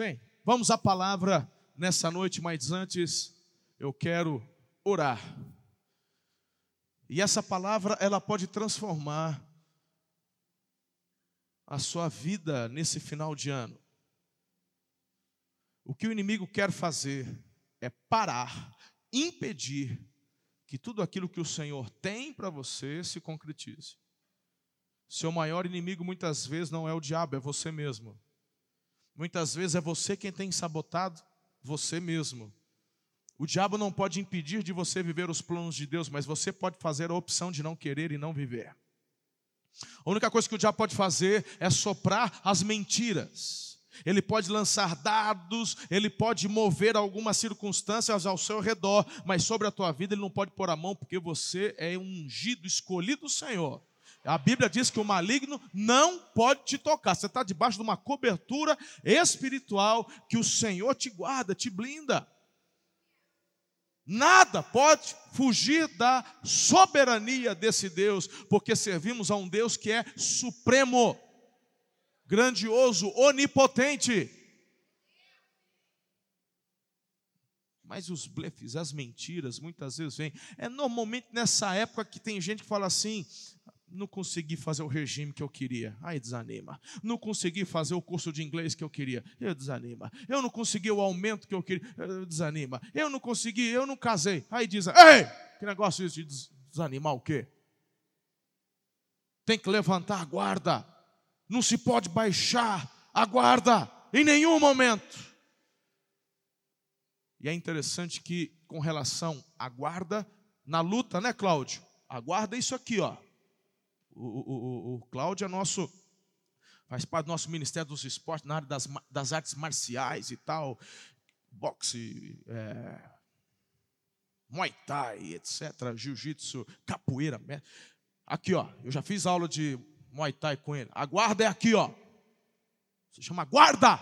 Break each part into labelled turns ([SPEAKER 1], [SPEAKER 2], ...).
[SPEAKER 1] Bem, vamos à palavra nessa noite, mas antes eu quero orar. E essa palavra, ela pode transformar a sua vida nesse final de ano. O que o inimigo quer fazer é parar, impedir que tudo aquilo que o Senhor tem para você se concretize. Seu maior inimigo muitas vezes não é o diabo, é você mesmo. Muitas vezes é você quem tem sabotado você mesmo. O diabo não pode impedir de você viver os planos de Deus, mas você pode fazer a opção de não querer e não viver. A única coisa que o diabo pode fazer é soprar as mentiras ele pode lançar dados, ele pode mover algumas circunstâncias ao seu redor, mas sobre a tua vida ele não pode pôr a mão, porque você é ungido, escolhido do Senhor. A Bíblia diz que o maligno não pode te tocar. Você está debaixo de uma cobertura espiritual que o Senhor te guarda, te blinda. Nada pode fugir da soberania desse Deus, porque servimos a um Deus que é supremo grandioso, onipotente. Mas os blefes, as mentiras, muitas vezes vêm. É normalmente nessa época que tem gente que fala assim: não consegui fazer o regime que eu queria. Aí desanima. Não consegui fazer o curso de inglês que eu queria. Eu desanima. Eu não consegui o aumento que eu queria. Eu desanima. Eu não consegui, eu não casei. Aí diz: Ei, que negócio isso de desanimar o quê? Tem que levantar a guarda não se pode baixar a guarda em nenhum momento. E é interessante que, com relação à guarda, na luta, né, Cláudio? A guarda é isso aqui, ó. O, o, o, Cláudio é nosso, faz parte do nosso Ministério dos Esportes, na área das, das artes marciais e tal, boxe, é, muay thai, etc., jiu-jitsu, capoeira. Aqui, ó, eu já fiz aula de Muay Thai com ele. A guarda é aqui, ó. Chama guarda.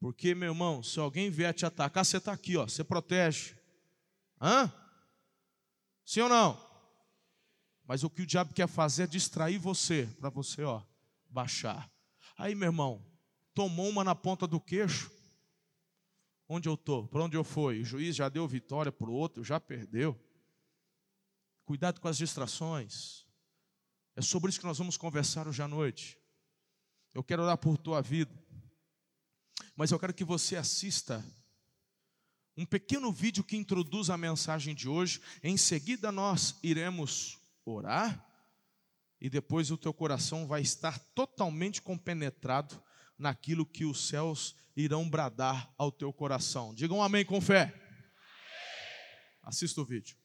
[SPEAKER 1] Porque, meu irmão, se alguém vier te atacar, você está aqui, ó. Você protege. Hã? Sim ou não? Mas o que o diabo quer fazer é distrair você, para você, ó, baixar. Aí, meu irmão, tomou uma na ponta do queixo. Onde eu estou? Para onde eu fui? O juiz já deu vitória para o outro, já perdeu. Cuidado com as distrações. É sobre isso que nós vamos conversar hoje à noite. Eu quero orar por tua vida, mas eu quero que você assista um pequeno vídeo que introduz a mensagem de hoje. Em seguida, nós iremos orar e depois o teu coração vai estar totalmente compenetrado naquilo que os céus irão bradar ao teu coração. Digam amém com fé. Assista o vídeo.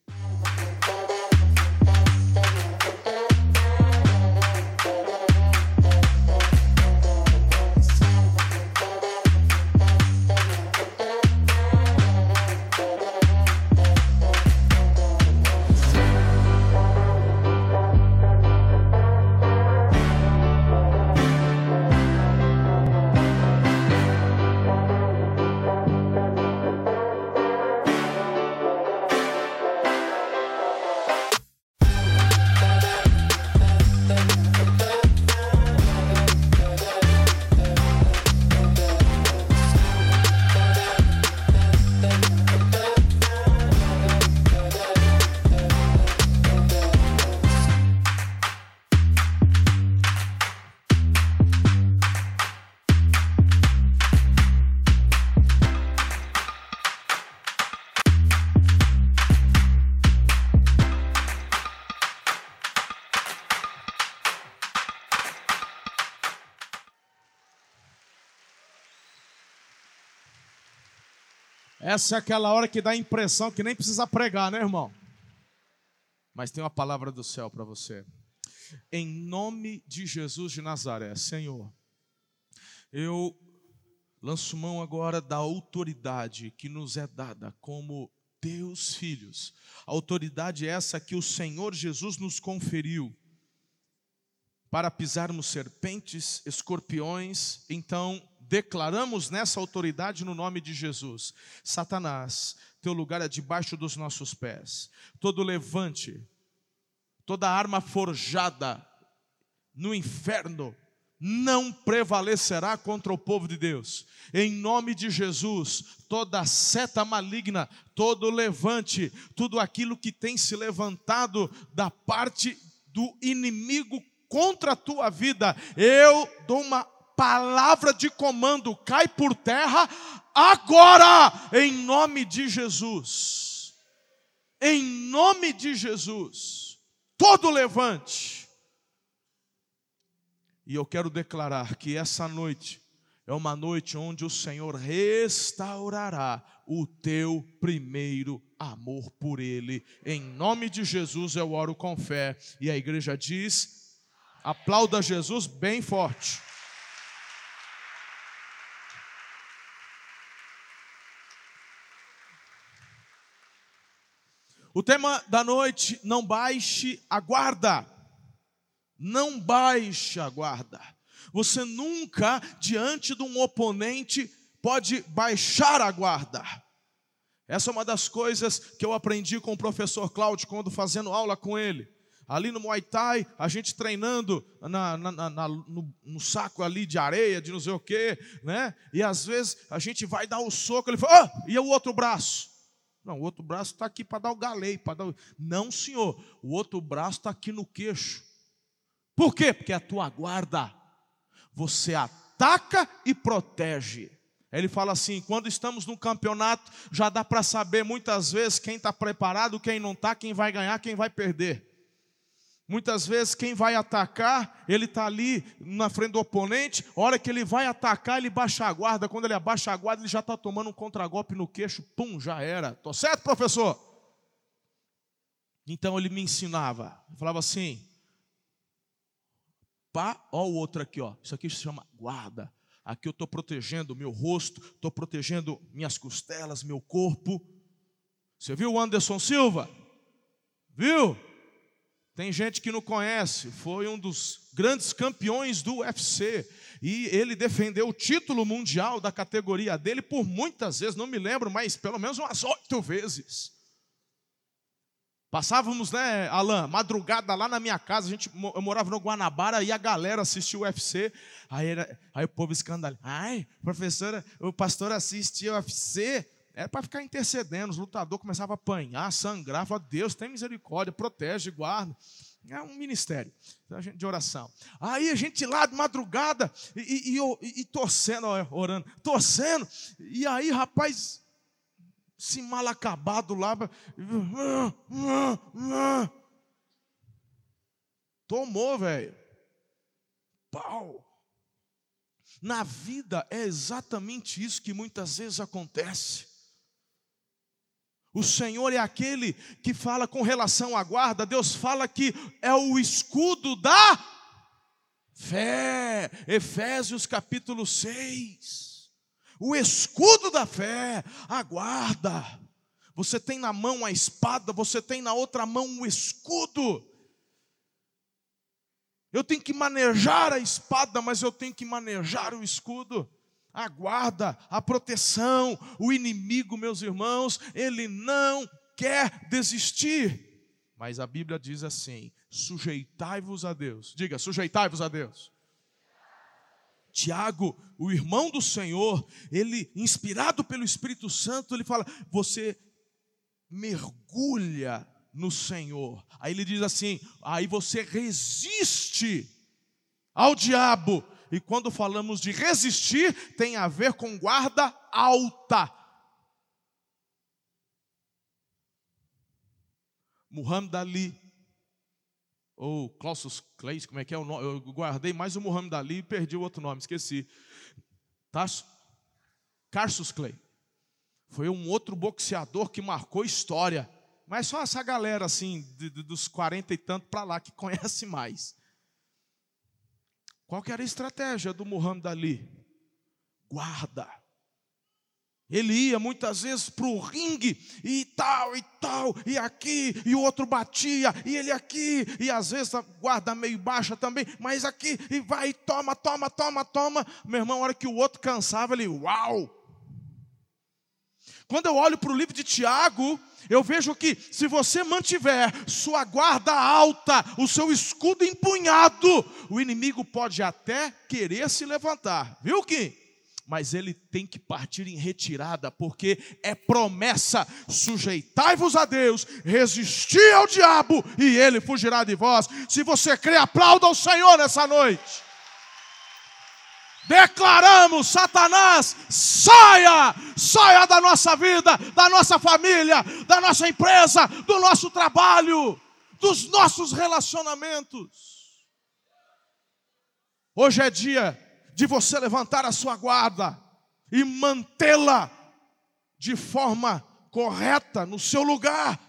[SPEAKER 1] Essa é aquela hora que dá a impressão que nem precisa pregar, né, irmão? Mas tem uma palavra do céu para você. Em nome de Jesus de Nazaré, Senhor, eu lanço mão agora da autoridade que nos é dada como teus filhos. A autoridade é essa que o Senhor Jesus nos conferiu para pisarmos serpentes, escorpiões, então declaramos nessa autoridade no nome de Jesus: Satanás, teu lugar é debaixo dos nossos pés. Todo levante, toda arma forjada no inferno, não prevalecerá contra o povo de Deus. Em nome de Jesus, toda seta maligna, todo levante, tudo aquilo que tem se levantado da parte do inimigo contra a tua vida, eu dou uma palavra de comando, cai por terra agora, em nome de Jesus. Em nome de Jesus, todo levante e eu quero declarar que essa noite é uma noite onde o Senhor restaurará o teu primeiro amor por Ele. Em nome de Jesus eu oro com fé. E a igreja diz: aplauda Jesus bem forte. O tema da noite, não baixe a guarda não baixe a guarda. Você nunca, diante de um oponente, pode baixar a guarda. Essa é uma das coisas que eu aprendi com o professor Cláudio quando fazendo aula com ele. Ali no Muay Thai, a gente treinando na, na, na, no, no, saco ali de areia, de não sei o quê, né? E às vezes a gente vai dar o soco, ele fala, e o outro braço? Não, o outro braço está aqui para dar o galei, para dar o... Não, senhor, o outro braço está aqui no queixo. Por quê? Porque a tua guarda. Você ataca e protege. Ele fala assim: quando estamos no campeonato, já dá para saber muitas vezes quem está preparado, quem não está, quem vai ganhar, quem vai perder. Muitas vezes quem vai atacar, ele está ali na frente do oponente, a hora que ele vai atacar, ele baixa a guarda, quando ele abaixa a guarda, ele já está tomando um contragolpe no queixo, pum, já era. Estou certo, professor? Então ele me ensinava, falava assim: Pá, ó o outro aqui, ó. Isso aqui se chama guarda. Aqui eu estou protegendo o meu rosto, estou protegendo minhas costelas, meu corpo. Você viu o Anderson Silva? Viu? Tem gente que não conhece, foi um dos grandes campeões do UFC. E ele defendeu o título mundial da categoria dele por muitas vezes, não me lembro, mas pelo menos umas oito vezes. Passávamos, né, Alain, madrugada lá na minha casa, a gente, eu morava no Guanabara e a galera assistia o UFC. Aí, era, aí o povo escandalizado. Ai, professora, o pastor assiste o UFC. Era para ficar intercedendo, os lutadores começavam a apanhar, sangrar, falar, Deus tem misericórdia, protege, guarda. É um ministério de oração. Aí a gente lá de madrugada e, e, e, e torcendo, orando, torcendo. E aí, rapaz, esse mal acabado lá. Tomou, velho. Pau. Na vida é exatamente isso que muitas vezes acontece. O Senhor é aquele que fala com relação à guarda, Deus fala que é o escudo da fé. Efésios capítulo 6 o escudo da fé, a guarda. Você tem na mão a espada, você tem na outra mão o escudo. Eu tenho que manejar a espada, mas eu tenho que manejar o escudo. A guarda, a proteção, o inimigo, meus irmãos, ele não quer desistir. Mas a Bíblia diz assim: sujeitai-vos a Deus. Diga, sujeitai-vos a Deus. Tiago, o irmão do Senhor, ele, inspirado pelo Espírito Santo, ele fala: Você mergulha no Senhor. Aí ele diz assim: Aí você resiste ao diabo. E quando falamos de resistir, tem a ver com guarda alta. Muhammad Ali, ou Clausus Clay, como é que é o nome? Eu guardei mais o Muhammad Ali e perdi o outro nome, esqueci. Tarso, Carsus Clay. Foi um outro boxeador que marcou história. Mas só essa galera assim, de, de, dos 40 e tanto para lá, que conhece mais. Qual que era a estratégia do Muhammad Ali? Guarda. Ele ia muitas vezes para o ringue e tal, e tal, e aqui, e o outro batia, e ele aqui, e às vezes a guarda meio baixa também, mas aqui, e vai, e toma, toma, toma, toma. Meu irmão, a hora que o outro cansava, ele, uau! Quando eu olho para o livro de Tiago, eu vejo que se você mantiver sua guarda alta, o seu escudo empunhado, o inimigo pode até querer se levantar, viu que? Mas ele tem que partir em retirada, porque é promessa: sujeitai-vos a Deus, resisti ao diabo, e ele fugirá de vós. Se você crê, aplauda o Senhor nessa noite. Declaramos, Satanás, saia, saia da nossa vida, da nossa família, da nossa empresa, do nosso trabalho, dos nossos relacionamentos. Hoje é dia de você levantar a sua guarda e mantê-la de forma correta no seu lugar,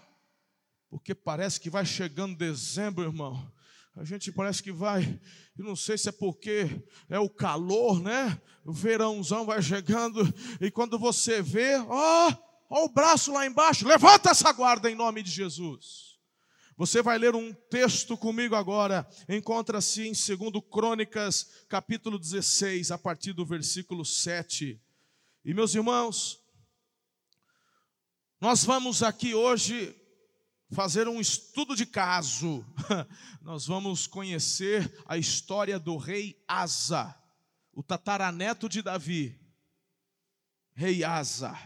[SPEAKER 1] porque parece que vai chegando dezembro, irmão. A gente parece que vai e não sei se é porque é o calor, né? O verãozão vai chegando e quando você vê, ó, ó o braço lá embaixo, levanta essa guarda em nome de Jesus. Você vai ler um texto comigo agora, encontra-se em 2 Crônicas, capítulo 16, a partir do versículo 7. E meus irmãos, nós vamos aqui hoje fazer um estudo de caso. Nós vamos conhecer a história do rei Asa, o tataraneto de Davi. Rei Asa.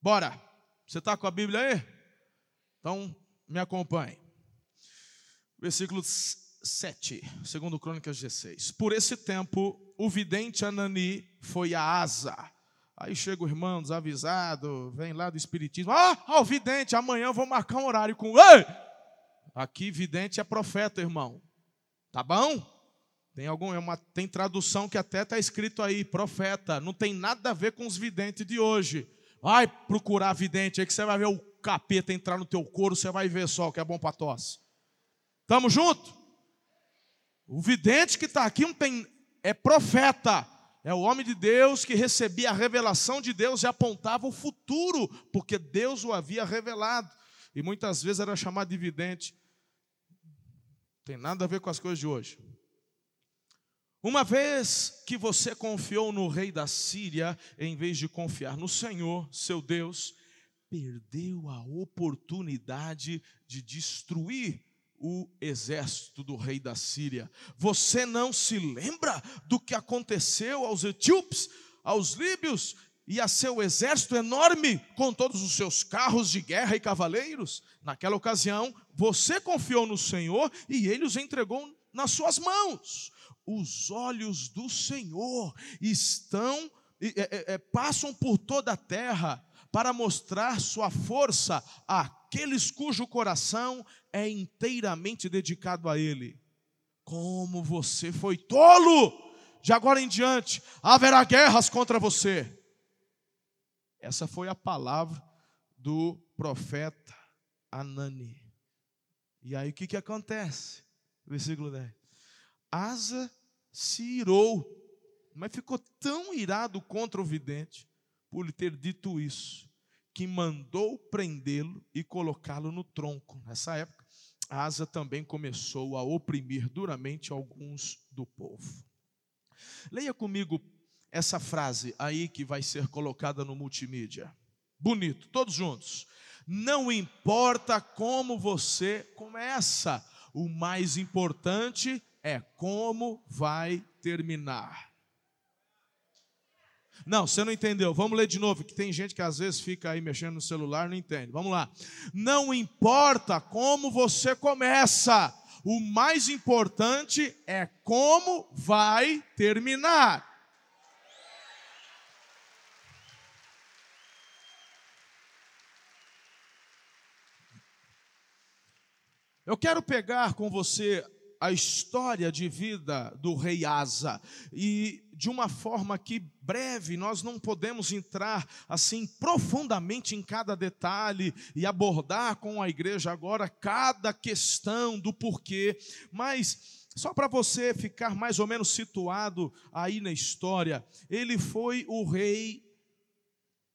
[SPEAKER 1] Bora. Você está com a Bíblia aí? Então, me acompanhe. Versículo 7, segundo Crônicas 16. Por esse tempo, o vidente Anani foi a Asa Aí chega o irmão desavisado, vem lá do Espiritismo. Ah, ó, vidente, amanhã vou marcar um horário com. Ei! Aqui, vidente é profeta, irmão. Tá bom? Tem, algum, é uma, tem tradução que até está escrito aí, profeta. Não tem nada a ver com os videntes de hoje. Vai procurar vidente aí que você vai ver o capeta entrar no teu couro, você vai ver só o que é bom para tosse. Tamo junto? O vidente que está aqui não tem, é profeta. É o homem de Deus que recebia a revelação de Deus e apontava o futuro, porque Deus o havia revelado. E muitas vezes era chamado de vidente. Tem nada a ver com as coisas de hoje. Uma vez que você confiou no rei da Síria, em vez de confiar no Senhor, seu Deus, perdeu a oportunidade de destruir o exército do rei da Síria. Você não se lembra do que aconteceu aos etíopes, aos líbios e a seu exército enorme, com todos os seus carros de guerra e cavaleiros? Naquela ocasião, você confiou no Senhor e ele os entregou nas suas mãos. Os olhos do Senhor estão, é, é, passam por toda a terra para mostrar sua força àqueles cujo coração é inteiramente dedicado a Ele. Como você foi tolo! De agora em diante haverá guerras contra você. Essa foi a palavra do profeta Anani. E aí o que, que acontece? Versículo 10. Asa se irou, mas ficou tão irado contra o vidente por lhe ter dito isso, que mandou prendê-lo e colocá-lo no tronco. Nessa época, Asa também começou a oprimir duramente alguns do povo. Leia comigo essa frase aí que vai ser colocada no multimídia. Bonito, todos juntos. Não importa como você começa, o mais importante é como vai terminar. Não, você não entendeu. Vamos ler de novo, que tem gente que às vezes fica aí mexendo no celular não entende. Vamos lá. Não importa como você começa, o mais importante é como vai terminar. Eu quero pegar com você a história de vida do rei Asa e de uma forma que breve, nós não podemos entrar assim profundamente em cada detalhe e abordar com a igreja agora cada questão do porquê, mas só para você ficar mais ou menos situado aí na história, ele foi o rei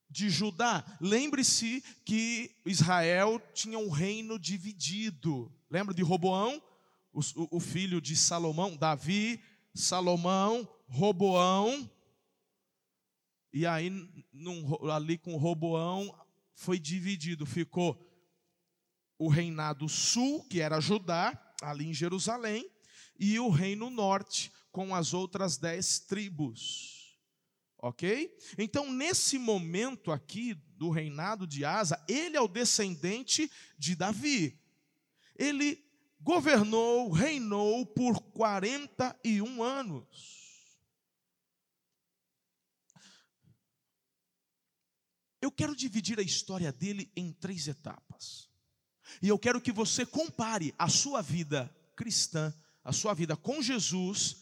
[SPEAKER 1] de Judá. Lembre-se que Israel tinha um reino dividido. Lembra de Roboão, o, o filho de Salomão, Davi, Salomão, Roboão. E aí, num, ali com Roboão, foi dividido. Ficou o reinado sul, que era Judá, ali em Jerusalém, e o reino norte, com as outras dez tribos. Ok? Então, nesse momento aqui do reinado de Asa, ele é o descendente de Davi. Ele governou, reinou por 41 anos. Eu quero dividir a história dele em três etapas. E eu quero que você compare a sua vida cristã, a sua vida com Jesus,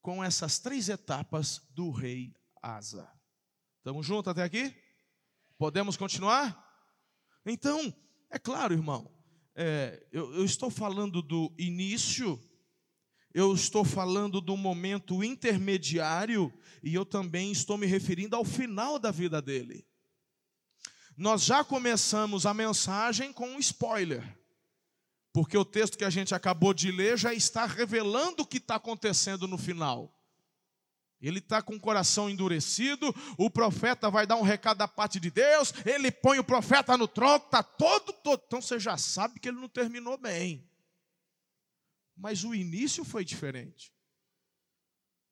[SPEAKER 1] com essas três etapas do rei Asa. Estamos juntos até aqui? Podemos continuar? Então, é claro, irmão, é, eu, eu estou falando do início, eu estou falando do momento intermediário, e eu também estou me referindo ao final da vida dele. Nós já começamos a mensagem com um spoiler, porque o texto que a gente acabou de ler já está revelando o que está acontecendo no final. Ele está com o coração endurecido, o profeta vai dar um recado da parte de Deus, ele põe o profeta no tronco, está todo, todo. Então você já sabe que ele não terminou bem. Mas o início foi diferente.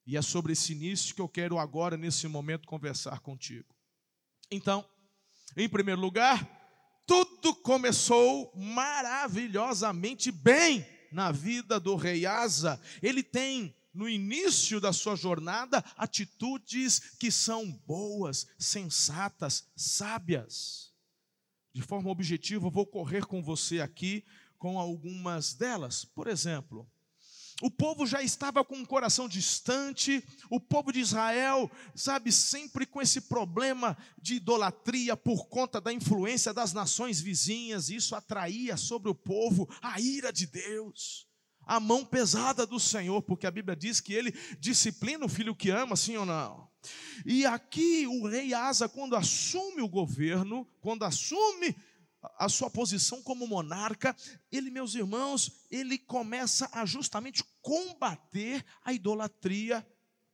[SPEAKER 1] E é sobre esse início que eu quero agora, nesse momento, conversar contigo. Então, em primeiro lugar, tudo começou maravilhosamente bem na vida do rei Asa. Ele tem no início da sua jornada atitudes que são boas, sensatas, sábias. De forma objetiva, vou correr com você aqui com algumas delas. Por exemplo, o povo já estava com um coração distante, o povo de Israel, sabe, sempre com esse problema de idolatria por conta da influência das nações vizinhas, isso atraía sobre o povo a ira de Deus, a mão pesada do Senhor, porque a Bíblia diz que ele disciplina o filho que ama, sim ou não? E aqui o rei Asa, quando assume o governo, quando assume a sua posição como monarca, ele, meus irmãos, ele começa a justamente combater a idolatria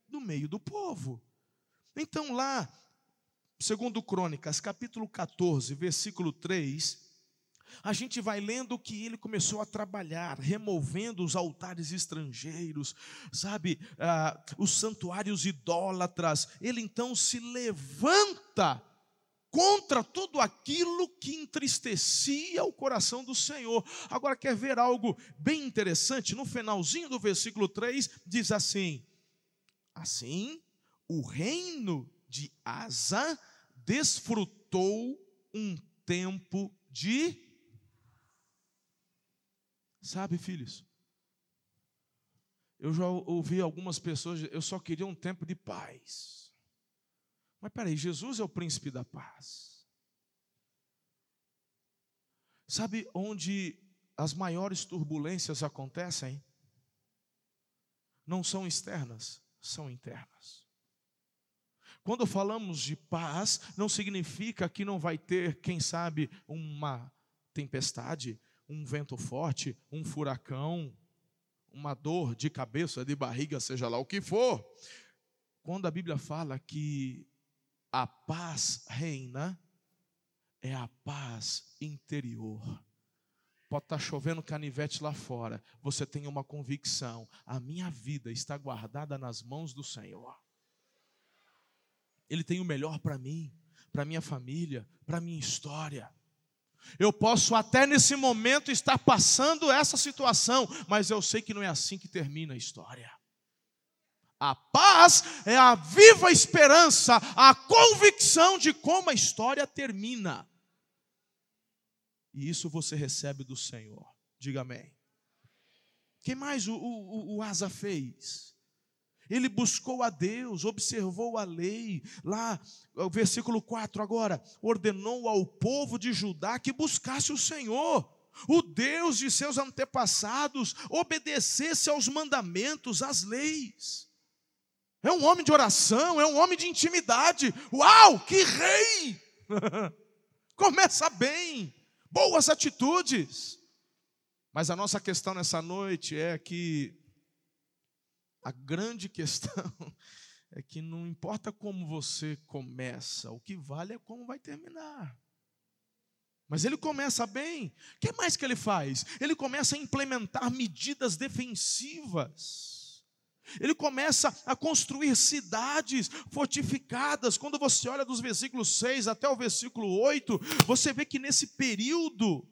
[SPEAKER 1] no meio do povo. Então, lá, segundo Crônicas, capítulo 14, versículo 3, a gente vai lendo que ele começou a trabalhar, removendo os altares estrangeiros, sabe, ah, os santuários idólatras. Ele então se levanta contra tudo aquilo que entristecia o coração do Senhor. Agora, quer ver algo bem interessante? No finalzinho do versículo 3, diz assim: Assim, o reino de Asa desfrutou um tempo de. Sabe, filhos? Eu já ouvi algumas pessoas, eu só queria um tempo de paz. Mas peraí, Jesus é o príncipe da paz. Sabe onde as maiores turbulências acontecem? Não são externas, são internas. Quando falamos de paz, não significa que não vai ter, quem sabe, uma tempestade, um vento forte, um furacão, uma dor de cabeça, de barriga, seja lá o que for. Quando a Bíblia fala que a paz reina é a paz interior. Pode estar tá chovendo canivete lá fora, você tem uma convicção: a minha vida está guardada nas mãos do Senhor. Ele tem o melhor para mim, para minha família, para minha história. Eu posso até nesse momento estar passando essa situação, mas eu sei que não é assim que termina a história. A paz é a viva esperança, a convicção de como a história termina. E isso você recebe do Senhor. Diga amém. O que mais o, o, o Asa fez? Ele buscou a Deus, observou a lei. Lá, o versículo 4 agora, ordenou ao povo de Judá que buscasse o Senhor, o Deus de seus antepassados, obedecesse aos mandamentos, às leis. É um homem de oração, é um homem de intimidade. Uau, que rei! Começa bem, boas atitudes. Mas a nossa questão nessa noite é que a grande questão é que não importa como você começa, o que vale é como vai terminar. Mas ele começa bem. O que mais que ele faz? Ele começa a implementar medidas defensivas. Ele começa a construir cidades fortificadas. Quando você olha dos versículos 6 até o versículo 8, você vê que nesse período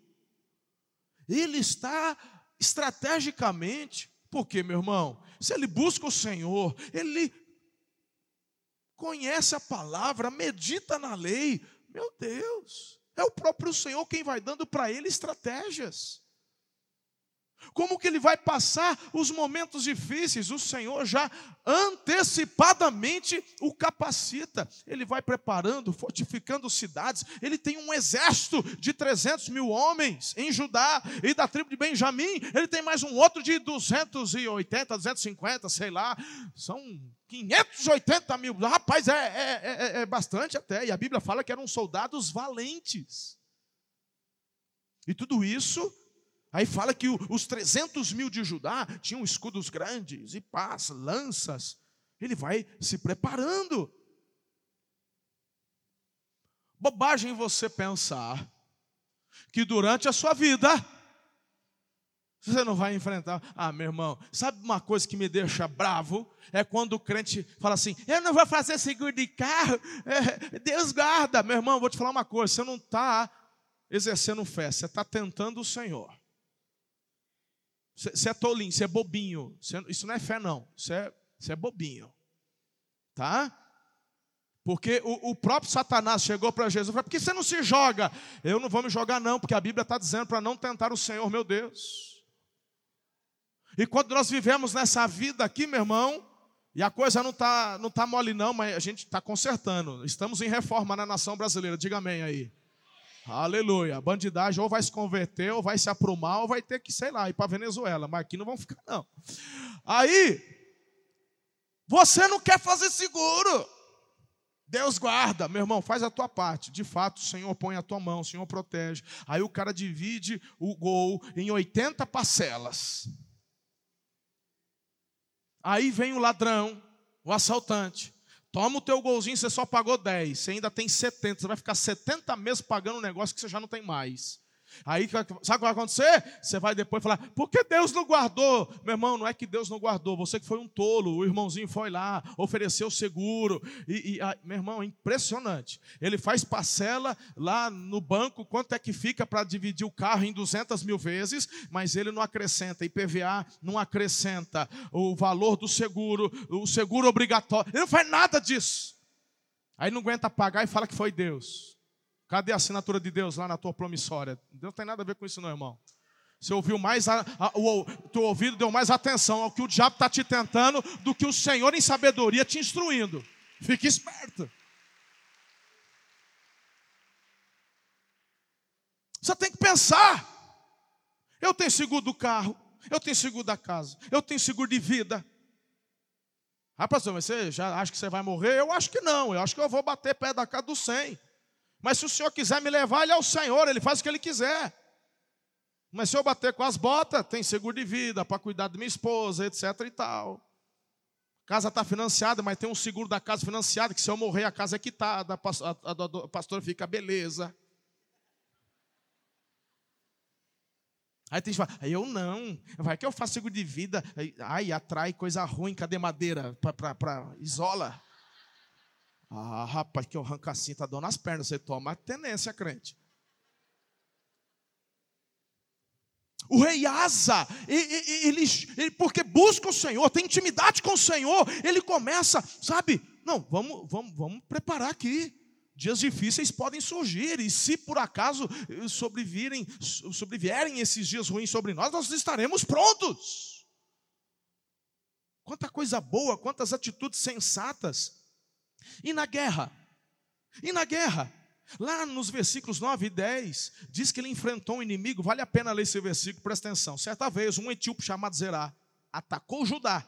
[SPEAKER 1] ele está estrategicamente, porque, meu irmão, se ele busca o Senhor, ele conhece a palavra, medita na lei, meu Deus, é o próprio Senhor quem vai dando para ele estratégias. Como que ele vai passar os momentos difíceis? O Senhor já antecipadamente o capacita. Ele vai preparando, fortificando cidades. Ele tem um exército de 300 mil homens em Judá e da tribo de Benjamim. Ele tem mais um outro de 280, 250, sei lá. São 580 mil. Rapaz, é, é, é, é bastante até. E a Bíblia fala que eram soldados valentes. E tudo isso Aí fala que os 300 mil de Judá tinham escudos grandes e pás, lanças. Ele vai se preparando. Bobagem você pensar que durante a sua vida você não vai enfrentar. Ah, meu irmão, sabe uma coisa que me deixa bravo? É quando o crente fala assim: eu não vou fazer seguro de carro, é, Deus guarda. Meu irmão, vou te falar uma coisa: você não está exercendo fé, você está tentando o Senhor. Você é tolinho, você é bobinho. Cê, isso não é fé, não. Você é, é bobinho. Tá? Porque o, o próprio Satanás chegou para Jesus e falou: por que você não se joga? Eu não vou me jogar, não, porque a Bíblia está dizendo para não tentar o Senhor, meu Deus. E quando nós vivemos nessa vida aqui, meu irmão, e a coisa não está não tá mole, não, mas a gente está consertando. Estamos em reforma na nação brasileira. Diga amém aí. Aleluia. A bandidagem ou vai se converter, ou vai se aprumar, ou vai ter que, sei lá, ir para Venezuela. Mas aqui não vão ficar, não. Aí, você não quer fazer seguro. Deus guarda, meu irmão, faz a tua parte. De fato, o Senhor põe a tua mão, o Senhor protege. Aí o cara divide o gol em 80 parcelas. Aí vem o ladrão, o assaltante. Toma o teu golzinho, você só pagou 10, você ainda tem 70, você vai ficar 70 meses pagando um negócio que você já não tem mais. Aí, sabe o que vai acontecer? Você vai depois falar, por que Deus não guardou? Meu irmão, não é que Deus não guardou, você que foi um tolo, o irmãozinho foi lá, ofereceu seguro. E, e a, meu irmão, é impressionante. Ele faz parcela lá no banco, quanto é que fica para dividir o carro em 200 mil vezes, mas ele não acrescenta, IPVA não acrescenta o valor do seguro, o seguro obrigatório, ele não faz nada disso. Aí não aguenta pagar e fala que foi Deus. Cadê a assinatura de Deus lá na tua promissória? Deus não tem nada a ver com isso, não, irmão. Você ouviu mais, a, a, o teu ouvido deu mais atenção ao que o diabo está te tentando do que o Senhor em sabedoria te instruindo. Fique esperto. Você tem que pensar. Eu tenho seguro do carro, eu tenho seguro da casa, eu tenho seguro de vida. Ah, pastor, mas você já acha que você vai morrer? Eu acho que não, eu acho que eu vou bater pé da casa do 100. Mas se o Senhor quiser me levar, Ele é o Senhor, Ele faz o que Ele quiser. Mas se eu bater com as botas, tem seguro de vida para cuidar de minha esposa, etc e tal. A casa está financiada, mas tem um seguro da casa financiada, que se eu morrer, a casa é quitada, a, pastora fica, beleza. Aí tem gente que fala, eu não, vai que eu faço seguro de vida, ai, atrai coisa ruim, cadê madeira? Para isola. Ah, rapaz, que eu arranco assim, tá dando nas pernas. Você toma tenência, crente. O rei Asa, ele, ele, porque busca o Senhor, tem intimidade com o Senhor, ele começa, sabe? Não, vamos, vamos, vamos preparar aqui. Dias difíceis podem surgir, e se por acaso sobrevirem, sobrevierem esses dias ruins sobre nós, nós estaremos prontos. Quanta coisa boa, quantas atitudes sensatas. E na guerra? E na guerra? Lá nos versículos 9 e 10, diz que ele enfrentou um inimigo, vale a pena ler esse versículo, presta atenção. Certa vez, um etíope chamado Zerá atacou Judá,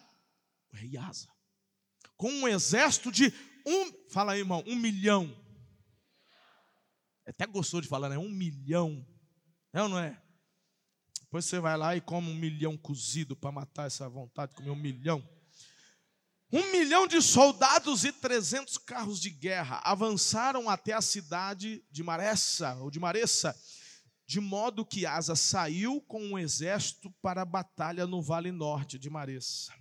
[SPEAKER 1] o rei Asa, com um exército de um, fala aí, irmão, um milhão. É até gostou de falar, né? Um milhão. É ou não é? Depois você vai lá e come um milhão cozido para matar essa vontade de comer um milhão. Um milhão de soldados e trezentos carros de guerra avançaram até a cidade de Maressa, ou de Maressa, de modo que Asa saiu com um exército para a batalha no vale norte de Maressa.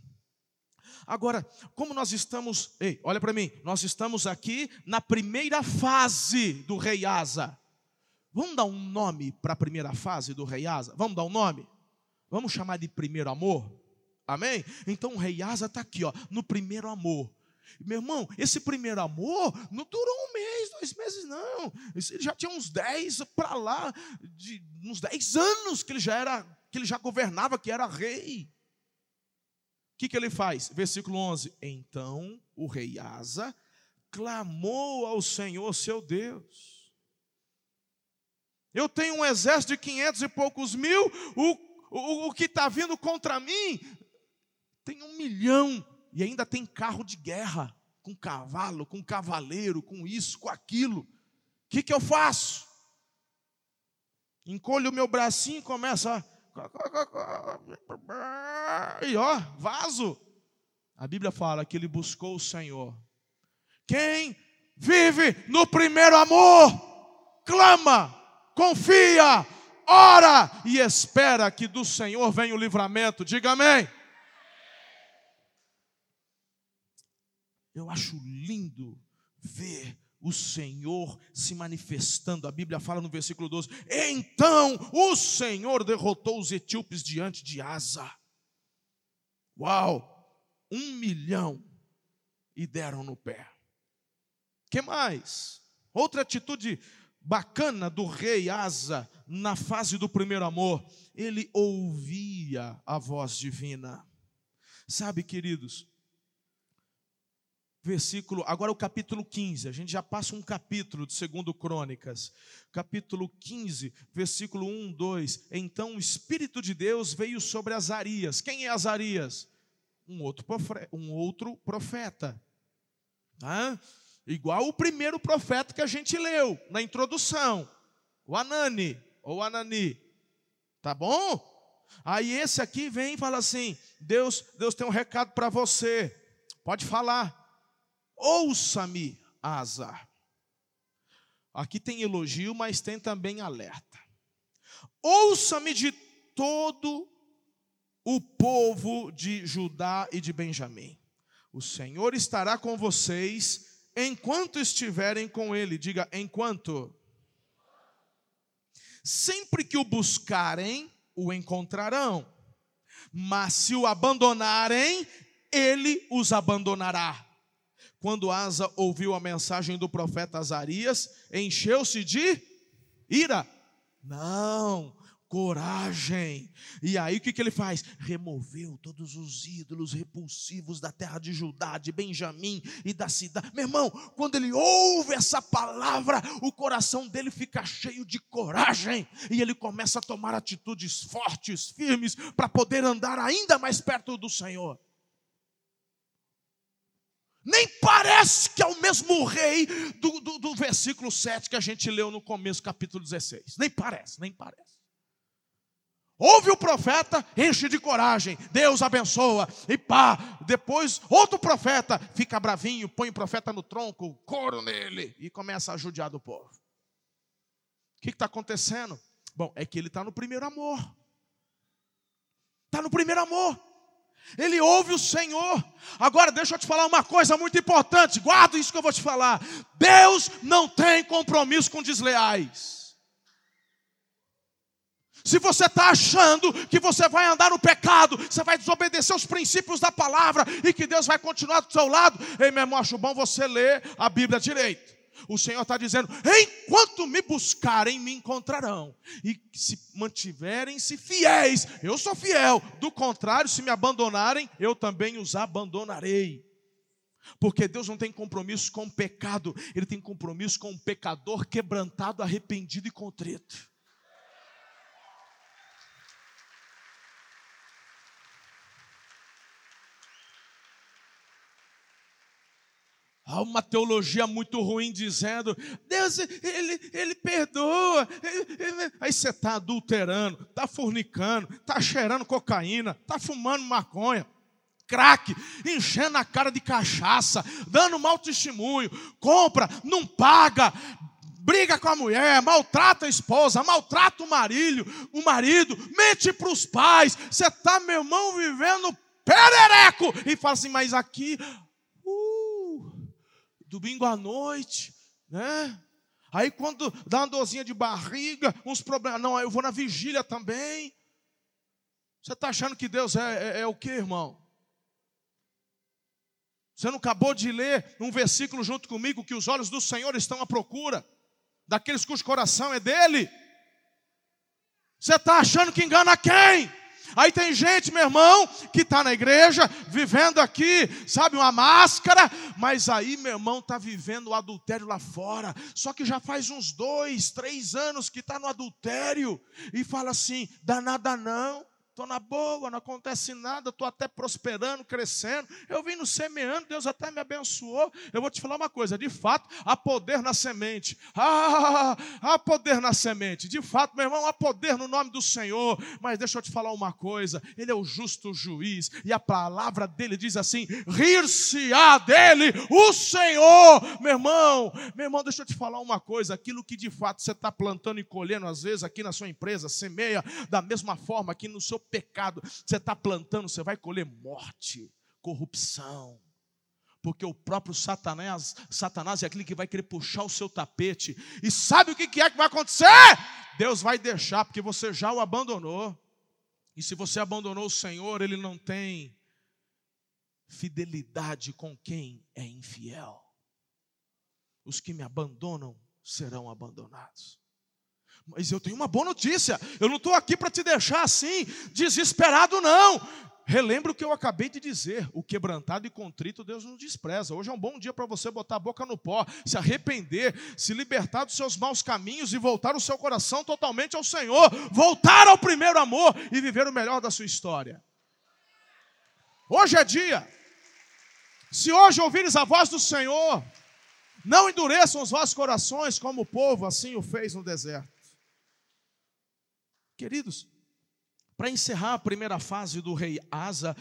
[SPEAKER 1] Agora, como nós estamos, ei, olha para mim, nós estamos aqui na primeira fase do rei Asa. Vamos dar um nome para a primeira fase do rei Asa? Vamos dar um nome? Vamos chamar de primeiro amor? Amém? Então o rei Asa está aqui, ó, no primeiro amor. Meu irmão, esse primeiro amor não durou um mês, dois meses, não. Ele já tinha uns dez para lá, de, uns dez anos que ele já era, que ele já governava, que era rei. O que, que ele faz? Versículo 11: Então o rei Asa clamou ao Senhor seu Deus. Eu tenho um exército de quinhentos e poucos mil, o, o, o que está vindo contra mim tem um milhão e ainda tem carro de guerra, com cavalo, com cavaleiro, com isso, com aquilo. O que, que eu faço? Encolho o meu bracinho e começa a. E ó, vaso. A Bíblia fala que ele buscou o Senhor. Quem vive no primeiro amor, clama, confia, ora e espera que do Senhor venha o livramento. Diga amém. Eu acho lindo ver o Senhor se manifestando. A Bíblia fala no versículo 12: Então o Senhor derrotou os etíopes diante de Asa. Uau! Um milhão e deram no pé. Que mais? Outra atitude bacana do rei Asa na fase do primeiro amor, ele ouvia a voz divina. Sabe, queridos, versículo, agora o capítulo 15, a gente já passa um capítulo de segundo Crônicas. Capítulo 15, versículo 1, 2. Então o espírito de Deus veio sobre Azarias. Quem é Azarias? Um outro, um outro profeta. Igual o primeiro profeta que a gente leu na introdução, o Anani ou Anani. Tá bom? Aí esse aqui vem e fala assim: Deus, Deus tem um recado para você. Pode falar. Ouça-me, Asa. Aqui tem elogio, mas tem também alerta. Ouça-me de todo o povo de Judá e de Benjamim. O Senhor estará com vocês enquanto estiverem com Ele. Diga, enquanto. Sempre que o buscarem, o encontrarão. Mas se o abandonarem, Ele os abandonará. Quando Asa ouviu a mensagem do profeta Azarias, encheu-se de ira. Não, coragem. E aí o que, que ele faz? Removeu todos os ídolos repulsivos da terra de Judá, de Benjamim e da cidade. Meu irmão, quando ele ouve essa palavra, o coração dele fica cheio de coragem e ele começa a tomar atitudes fortes, firmes, para poder andar ainda mais perto do Senhor. Nem parece que é o mesmo rei do, do, do, versículo 7 que a gente leu no começo, capítulo 16. Nem parece, nem parece. Ouve o profeta, enche de coragem, Deus abençoa, e pá, depois outro profeta fica bravinho, põe o profeta no tronco, couro nele, e começa a judiar do povo. O que está acontecendo? Bom, é que ele está no primeiro amor. Está no primeiro amor. Ele ouve o Senhor. Agora, deixa eu te falar uma coisa muito importante. Guarda isso que eu vou te falar. Deus não tem compromisso com desleais. Se você está achando que você vai andar no pecado, você vai desobedecer os princípios da palavra e que Deus vai continuar do seu lado, ei, meu irmão, acho bom você ler a Bíblia direito. O Senhor está dizendo: enquanto me buscarem, me encontrarão. E se mantiverem-se fiéis, eu sou fiel. Do contrário, se me abandonarem, eu também os abandonarei. Porque Deus não tem compromisso com o pecado, Ele tem compromisso com o pecador quebrantado, arrependido e contrito. Há uma teologia muito ruim dizendo, Deus, Ele, ele perdoa. Aí você está adulterando, está fornicando, está cheirando cocaína, está fumando maconha. crack, enchendo a cara de cachaça, dando mau testemunho, compra, não paga, briga com a mulher, maltrata a esposa, maltrata o marido, o marido, mente para os pais. Você está, meu irmão, vivendo perereco. E fala assim, mas aqui, domingo à noite, né? Aí quando dá uma dorzinha de barriga, uns problemas, não, eu vou na vigília também. Você está achando que Deus é, é, é o que, irmão? Você não acabou de ler um versículo junto comigo que os olhos do Senhor estão à procura daqueles cujo coração é dele? Você está achando que engana quem? Aí tem gente, meu irmão, que está na igreja, vivendo aqui, sabe, uma máscara, mas aí, meu irmão, está vivendo o adultério lá fora. Só que já faz uns dois, três anos que está no adultério e fala assim: dá nada não estou na boa, não acontece nada, estou até prosperando, crescendo. Eu vim no semeando, Deus até me abençoou. Eu vou te falar uma coisa: de fato, há poder na semente. Ah, há poder na semente. De fato, meu irmão, há poder no nome do Senhor. Mas deixa eu te falar uma coisa: Ele é o justo juiz, e a palavra dele diz assim: rir-se-á dele o Senhor. Meu irmão, meu irmão, deixa eu te falar uma coisa: aquilo que de fato você está plantando e colhendo, às vezes, aqui na sua empresa, semeia da mesma forma que no seu pecado você está plantando, você vai colher morte, corrupção. Porque o próprio Satanás, Satanás é aquele que vai querer puxar o seu tapete. E sabe o que é que vai acontecer? Deus vai deixar, porque você já o abandonou. E se você abandonou o Senhor, Ele não tem fidelidade com quem é infiel. Os que me abandonam serão abandonados. Mas eu tenho uma boa notícia. Eu não estou aqui para te deixar assim, desesperado, não. Relembra o que eu acabei de dizer: o quebrantado e contrito Deus não despreza. Hoje é um bom dia para você botar a boca no pó, se arrepender, se libertar dos seus maus caminhos e voltar o seu coração totalmente ao Senhor, voltar ao primeiro amor e viver o melhor da sua história. Hoje é dia. Se hoje ouvires a voz do Senhor, não endureçam os vossos corações como o povo assim o fez no deserto. Queridos, para encerrar a primeira fase do rei Asa,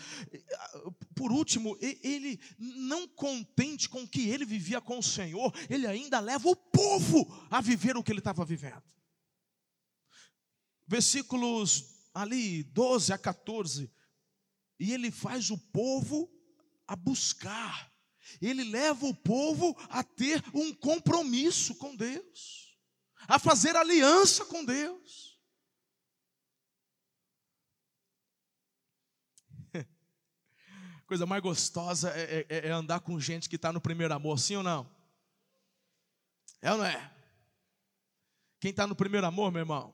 [SPEAKER 1] por último, ele não contente com o que ele vivia com o Senhor, ele ainda leva o povo a viver o que ele estava vivendo. Versículos ali 12 a 14, e ele faz o povo a buscar, ele leva o povo a ter um compromisso com Deus, a fazer aliança com Deus. Coisa mais gostosa é, é, é andar com gente que está no primeiro amor, sim ou não? É ou não é? Quem está no primeiro amor, meu irmão?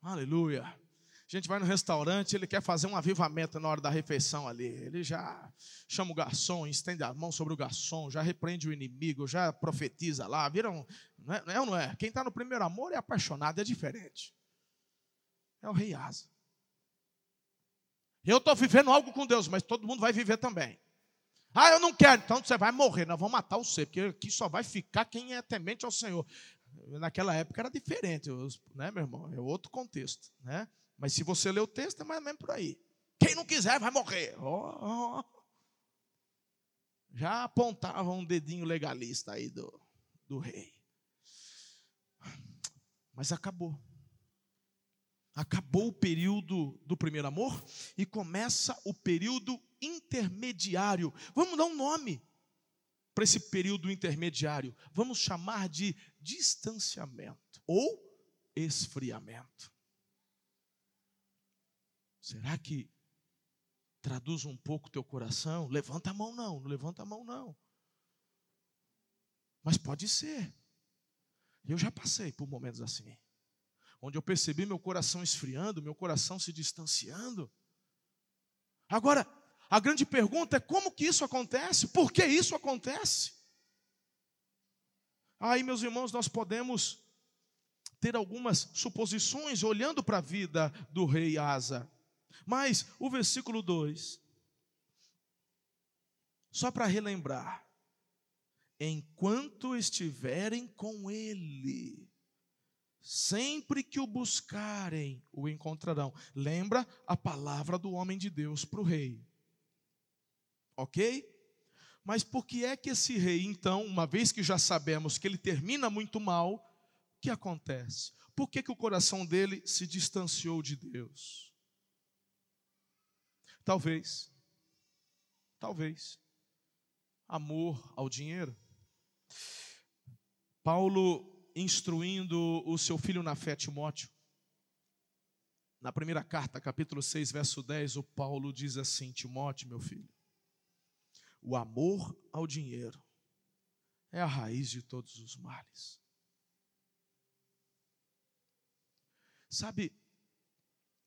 [SPEAKER 1] Aleluia. A gente vai no restaurante, ele quer fazer um avivamento na hora da refeição ali. Ele já chama o garçom, estende a mão sobre o garçom, já repreende o inimigo, já profetiza lá. Viram? Não é, não é é? Quem está no primeiro amor é apaixonado, é diferente. É o rei Asa. Eu estou vivendo algo com Deus, mas todo mundo vai viver também. Ah, eu não quero, então você vai morrer, nós vamos matar você, porque aqui só vai ficar quem é temente ao Senhor. Naquela época era diferente, né, meu irmão? É outro contexto, né? Mas se você ler o texto, é mais ou menos por aí. Quem não quiser vai morrer. Oh, oh. Já apontava um dedinho legalista aí do, do rei. Mas acabou. Acabou o período do primeiro amor e começa o período intermediário. Vamos dar um nome para esse período intermediário. Vamos chamar de distanciamento ou esfriamento. Será que traduz um pouco teu coração? Levanta a mão não, não levanta a mão não. Mas pode ser. Eu já passei por momentos assim onde eu percebi meu coração esfriando, meu coração se distanciando. Agora, a grande pergunta é como que isso acontece? Por que isso acontece? Aí, meus irmãos, nós podemos ter algumas suposições olhando para a vida do rei Asa. Mas o versículo 2, só para relembrar, enquanto estiverem com ele, Sempre que o buscarem, o encontrarão. Lembra a palavra do homem de Deus para o rei. Ok? Mas por que é que esse rei, então, uma vez que já sabemos que ele termina muito mal, o que acontece? Por que, que o coração dele se distanciou de Deus? Talvez, talvez, amor ao dinheiro. Paulo instruindo o seu filho na fé, Timóteo. Na primeira carta, capítulo 6, verso 10, o Paulo diz assim: Timóteo, meu filho, o amor ao dinheiro é a raiz de todos os males. Sabe,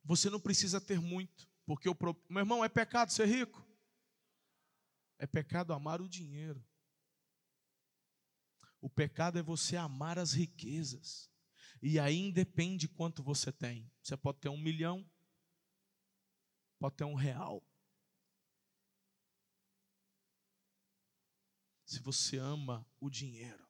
[SPEAKER 1] você não precisa ter muito, porque o meu irmão é pecado ser rico. É pecado amar o dinheiro. O pecado é você amar as riquezas. E aí independe quanto você tem. Você pode ter um milhão, pode ter um real. Se você ama o dinheiro,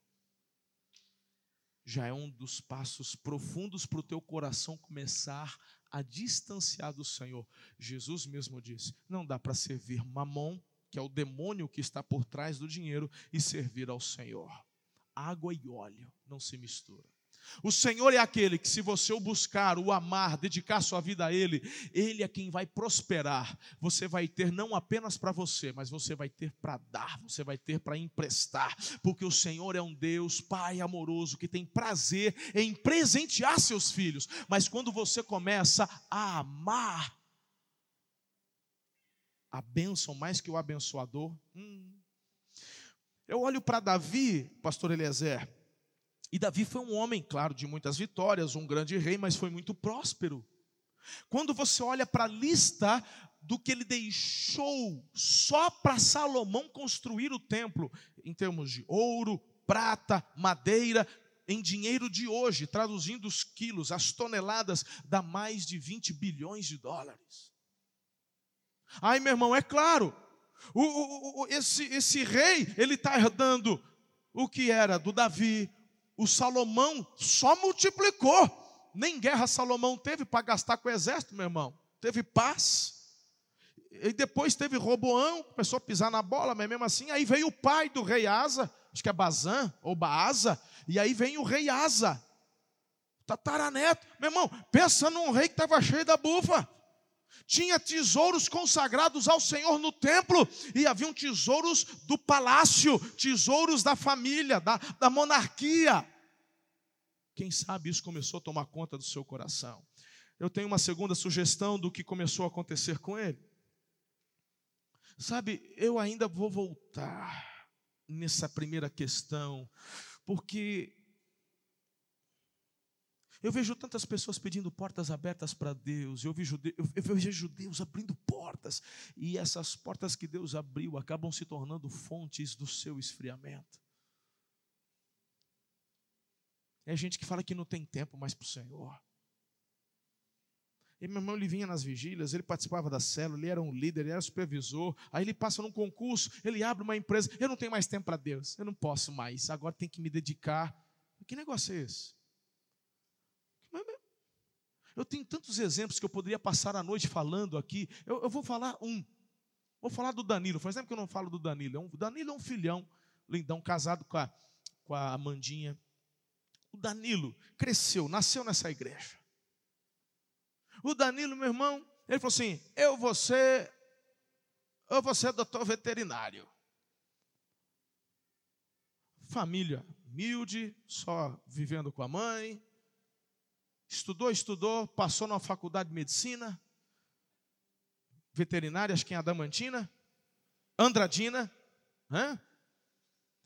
[SPEAKER 1] já é um dos passos profundos para o teu coração começar a distanciar do Senhor. Jesus mesmo disse: não dá para servir mamon, que é o demônio que está por trás do dinheiro, e servir ao Senhor água e óleo não se mistura. O Senhor é aquele que, se você o buscar, o amar, dedicar sua vida a Ele, Ele é quem vai prosperar. Você vai ter não apenas para você, mas você vai ter para dar, você vai ter para emprestar, porque o Senhor é um Deus, Pai amoroso, que tem prazer em presentear seus filhos. Mas quando você começa a amar a bênção mais que o abençoador, hum, eu olho para Davi, pastor Eliezer, e Davi foi um homem, claro, de muitas vitórias, um grande rei, mas foi muito próspero. Quando você olha para a lista do que ele deixou só para Salomão construir o templo, em termos de ouro, prata, madeira, em dinheiro de hoje, traduzindo os quilos, as toneladas, dá mais de 20 bilhões de dólares. Aí, meu irmão, é claro, o, o, o, esse, esse rei, ele está herdando o que era do Davi. O Salomão só multiplicou. Nem guerra Salomão teve para gastar com o exército, meu irmão. Teve paz. E depois teve Roboão, começou a pisar na bola, mas mesmo assim, aí veio o pai do rei Asa, acho que é Bazan ou Baasa, e aí vem o rei Asa, tataraneto. Meu irmão, pensa num rei que estava cheio da bufa tinha tesouros consagrados ao Senhor no templo, e haviam tesouros do palácio, tesouros da família, da, da monarquia. Quem sabe isso começou a tomar conta do seu coração. Eu tenho uma segunda sugestão do que começou a acontecer com ele. Sabe, eu ainda vou voltar nessa primeira questão, porque eu vejo tantas pessoas pedindo portas abertas para Deus, eu vejo, eu vejo Deus abrindo portas, e essas portas que Deus abriu acabam se tornando fontes do seu esfriamento. É gente que fala que não tem tempo mais para o Senhor. E meu irmão, ele vinha nas vigílias, ele participava da célula, ele era um líder, ele era supervisor. Aí ele passa num concurso, ele abre uma empresa. Eu não tenho mais tempo para Deus, eu não posso mais, agora tem que me dedicar. Que negócio é esse? Eu tenho tantos exemplos que eu poderia passar a noite falando aqui. Eu, eu vou falar um. Vou falar do Danilo. Faz tempo que eu não falo do Danilo. É um, o Danilo é um filhão, lindão, casado com a, com a Amandinha. O Danilo cresceu, nasceu nessa igreja. O Danilo, meu irmão, ele falou assim: Eu vou ser, eu vou ser doutor veterinário. Família humilde, só vivendo com a mãe, Estudou, estudou, passou na faculdade de medicina, veterinária, acho que em Adamantina, Andradina, né?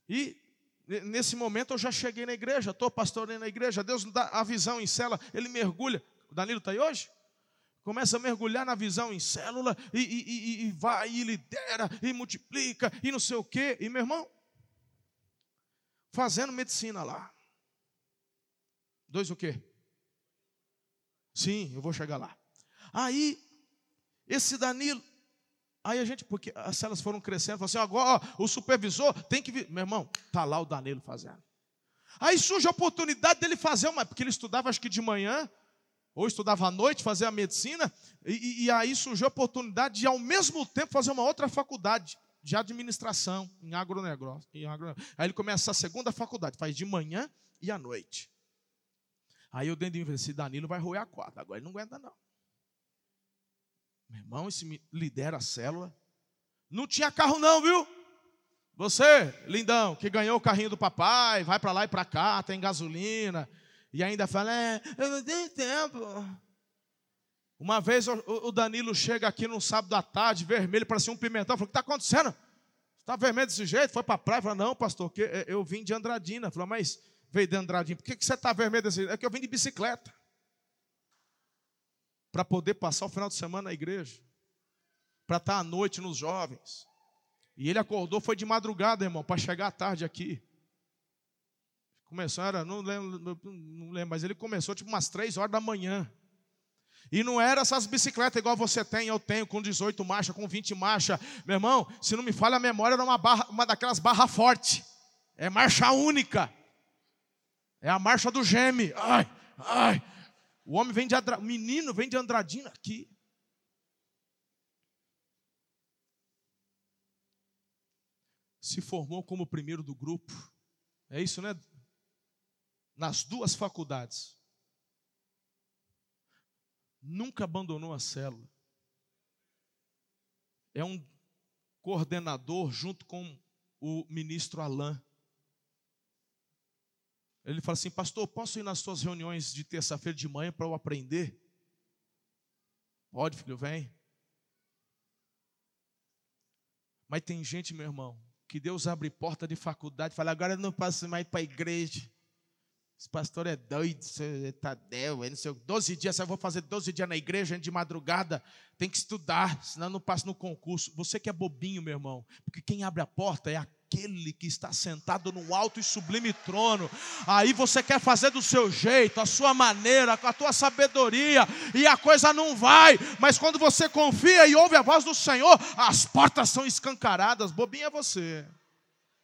[SPEAKER 1] e nesse momento eu já cheguei na igreja, estou pastoreando na igreja, Deus dá a visão em célula, ele mergulha, o Danilo está aí hoje? Começa a mergulhar na visão em célula, e, e, e, e vai, e lidera, e multiplica, e não sei o quê, e meu irmão, fazendo medicina lá. Dois o quê? Sim, eu vou chegar lá. Aí, esse Danilo, aí a gente, porque as celas foram crescendo, falou assim: agora ó, o supervisor tem que vir. Meu irmão, tá lá o Danilo fazendo. Aí surge a oportunidade dele fazer uma, porque ele estudava acho que de manhã, ou estudava à noite, fazer a medicina, e, e aí surgiu a oportunidade de ao mesmo tempo fazer uma outra faculdade. de administração em agronegócio. Em agronegócio. Aí ele começa a segunda faculdade, faz de manhã e à noite. Aí eu dentro de esse Danilo vai roer a quarta. Agora ele não aguenta, não. Meu irmão, esse lidera a célula. Não tinha carro, não, viu? Você, lindão, que ganhou o carrinho do papai, vai para lá e para cá, tem gasolina, e ainda fala, é, eu não tenho tempo. Uma vez o Danilo chega aqui num sábado à tarde, vermelho, parecia um pimentão. Falou: O que está acontecendo? Está vermelho desse jeito? Foi para a praia? Falou: Não, pastor, que eu vim de Andradina. Falou: Mas veio de Andradina, por que, que você está vermelho desse? É que eu vim de bicicleta. Para poder passar o final de semana na igreja. Para estar tá à noite nos jovens. E ele acordou, foi de madrugada, irmão, para chegar à tarde aqui. Começou, era, não lembro, não lembro, mas ele começou tipo umas três horas da manhã. E não era essas bicicletas igual você tem, eu tenho, com 18 marchas, com 20 marchas. Meu irmão, se não me falha a memória, era uma, barra, uma daquelas barras fortes. É marcha única. É a marcha do geme. Ai, ai. O homem vem de Andra... o menino vem de Andradina aqui. Se formou como primeiro do grupo. É isso, né? Nas duas faculdades nunca abandonou a célula. É um coordenador junto com o ministro Alain. Ele fala assim: Pastor, posso ir nas suas reuniões de terça-feira de manhã para eu aprender? Pode, filho, vem. Mas tem gente, meu irmão, que Deus abre porta de faculdade fala: agora eu não passo mais para a igreja. Esse pastor é doido, está Tadeu, não sei, 12 dias, eu vou fazer 12 dias na igreja de madrugada, tem que estudar, senão não passa no concurso. Você que é bobinho, meu irmão, porque quem abre a porta é aquele que está sentado no alto e sublime trono. Aí você quer fazer do seu jeito, a sua maneira, com a tua sabedoria, e a coisa não vai. Mas quando você confia e ouve a voz do Senhor, as portas são escancaradas. Bobinho é você.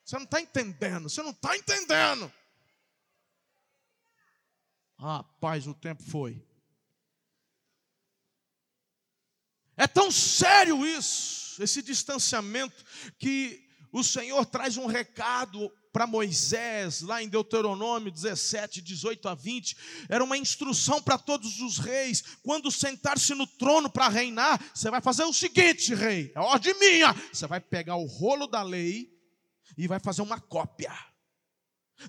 [SPEAKER 1] Você não está entendendo, você não está entendendo. Rapaz, o tempo foi. É tão sério isso, esse distanciamento, que o Senhor traz um recado para Moisés, lá em Deuteronômio 17, 18 a 20, era uma instrução para todos os reis: quando sentar-se no trono para reinar, você vai fazer o seguinte, rei, é ordem minha: você vai pegar o rolo da lei e vai fazer uma cópia.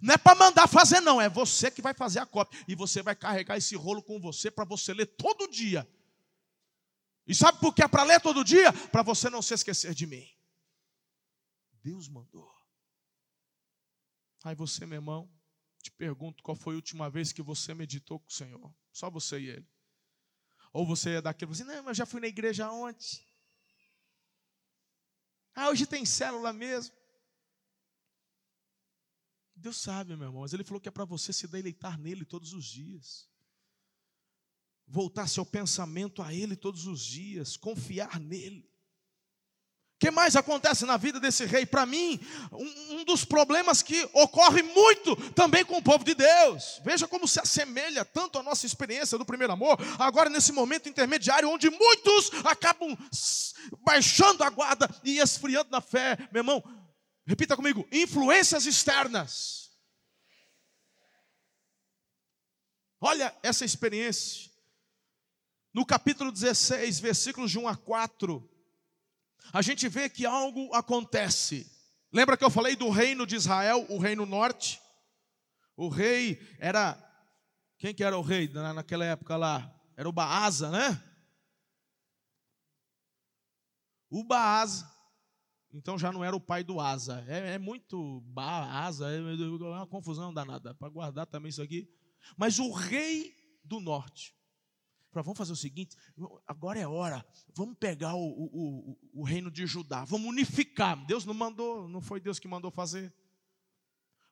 [SPEAKER 1] Não é para mandar fazer, não, é você que vai fazer a cópia. E você vai carregar esse rolo com você para você ler todo dia. E sabe por que é para ler todo dia? Para você não se esquecer de mim. Deus mandou. Aí você, meu irmão, te pergunto qual foi a última vez que você meditou com o Senhor? Só você e Ele. Ou você é daquele, você, não, mas já fui na igreja ontem. Ah, hoje tem célula mesmo. Deus sabe, meu irmão, mas Ele falou que é para você se deleitar nele todos os dias. Voltar seu pensamento a Ele todos os dias, confiar nele. Que mais acontece na vida desse rei? Para mim, um, um, dos problemas que ocorre muito também com o povo de Deus. Veja como se assemelha tanto a nossa experiência do primeiro amor, agora nesse momento intermediário, onde muitos acabam baixando a guarda e esfriando na fé. Meu irmão, Repita comigo: influências externas. Olha essa experiência. No capítulo 16, versículos de 1 a 4, a gente vê que algo acontece. Lembra que eu falei do reino de Israel, o reino norte? O rei era. Quem que era o rei naquela época lá? Era o Baasa, né? O Baasa então já não era o pai do Asa. É, é muito ba, Asa, é, é uma confusão danada. Para guardar também isso aqui. Mas o rei do norte. Falou, vamos fazer o seguinte, agora é hora, vamos pegar o, o, o, o reino de Judá, vamos unificar. Deus não mandou, não foi Deus que mandou fazer.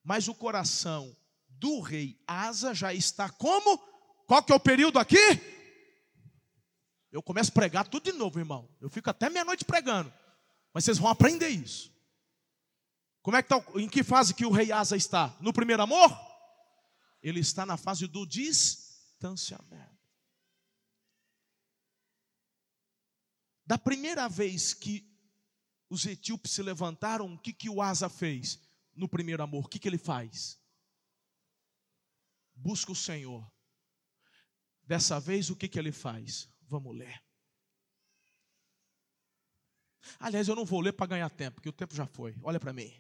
[SPEAKER 1] Mas o coração do rei Asa já está como? Qual que é o período aqui? Eu começo a pregar tudo de novo, irmão. Eu fico até meia-noite pregando. Mas vocês vão aprender isso. Como é que tá, em que fase que o rei Asa está? No primeiro amor? Ele está na fase do distanciamento. Da primeira vez que os etíopes se levantaram, o que, que o Asa fez no primeiro amor? O que, que ele faz? Busca o Senhor. Dessa vez, o que, que ele faz? Vamos ler. Aliás, eu não vou ler para ganhar tempo, porque o tempo já foi. Olha para mim.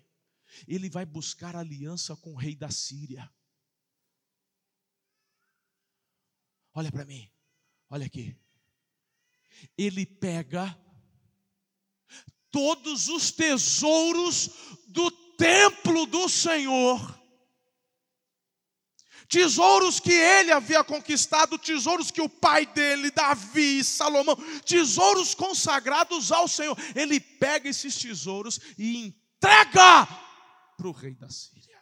[SPEAKER 1] Ele vai buscar aliança com o rei da Síria. Olha para mim. Olha aqui. Ele pega todos os tesouros do templo do Senhor. Tesouros que ele havia conquistado, tesouros que o pai dele, Davi, Salomão, tesouros consagrados ao Senhor. Ele pega esses tesouros e entrega para o rei da Síria.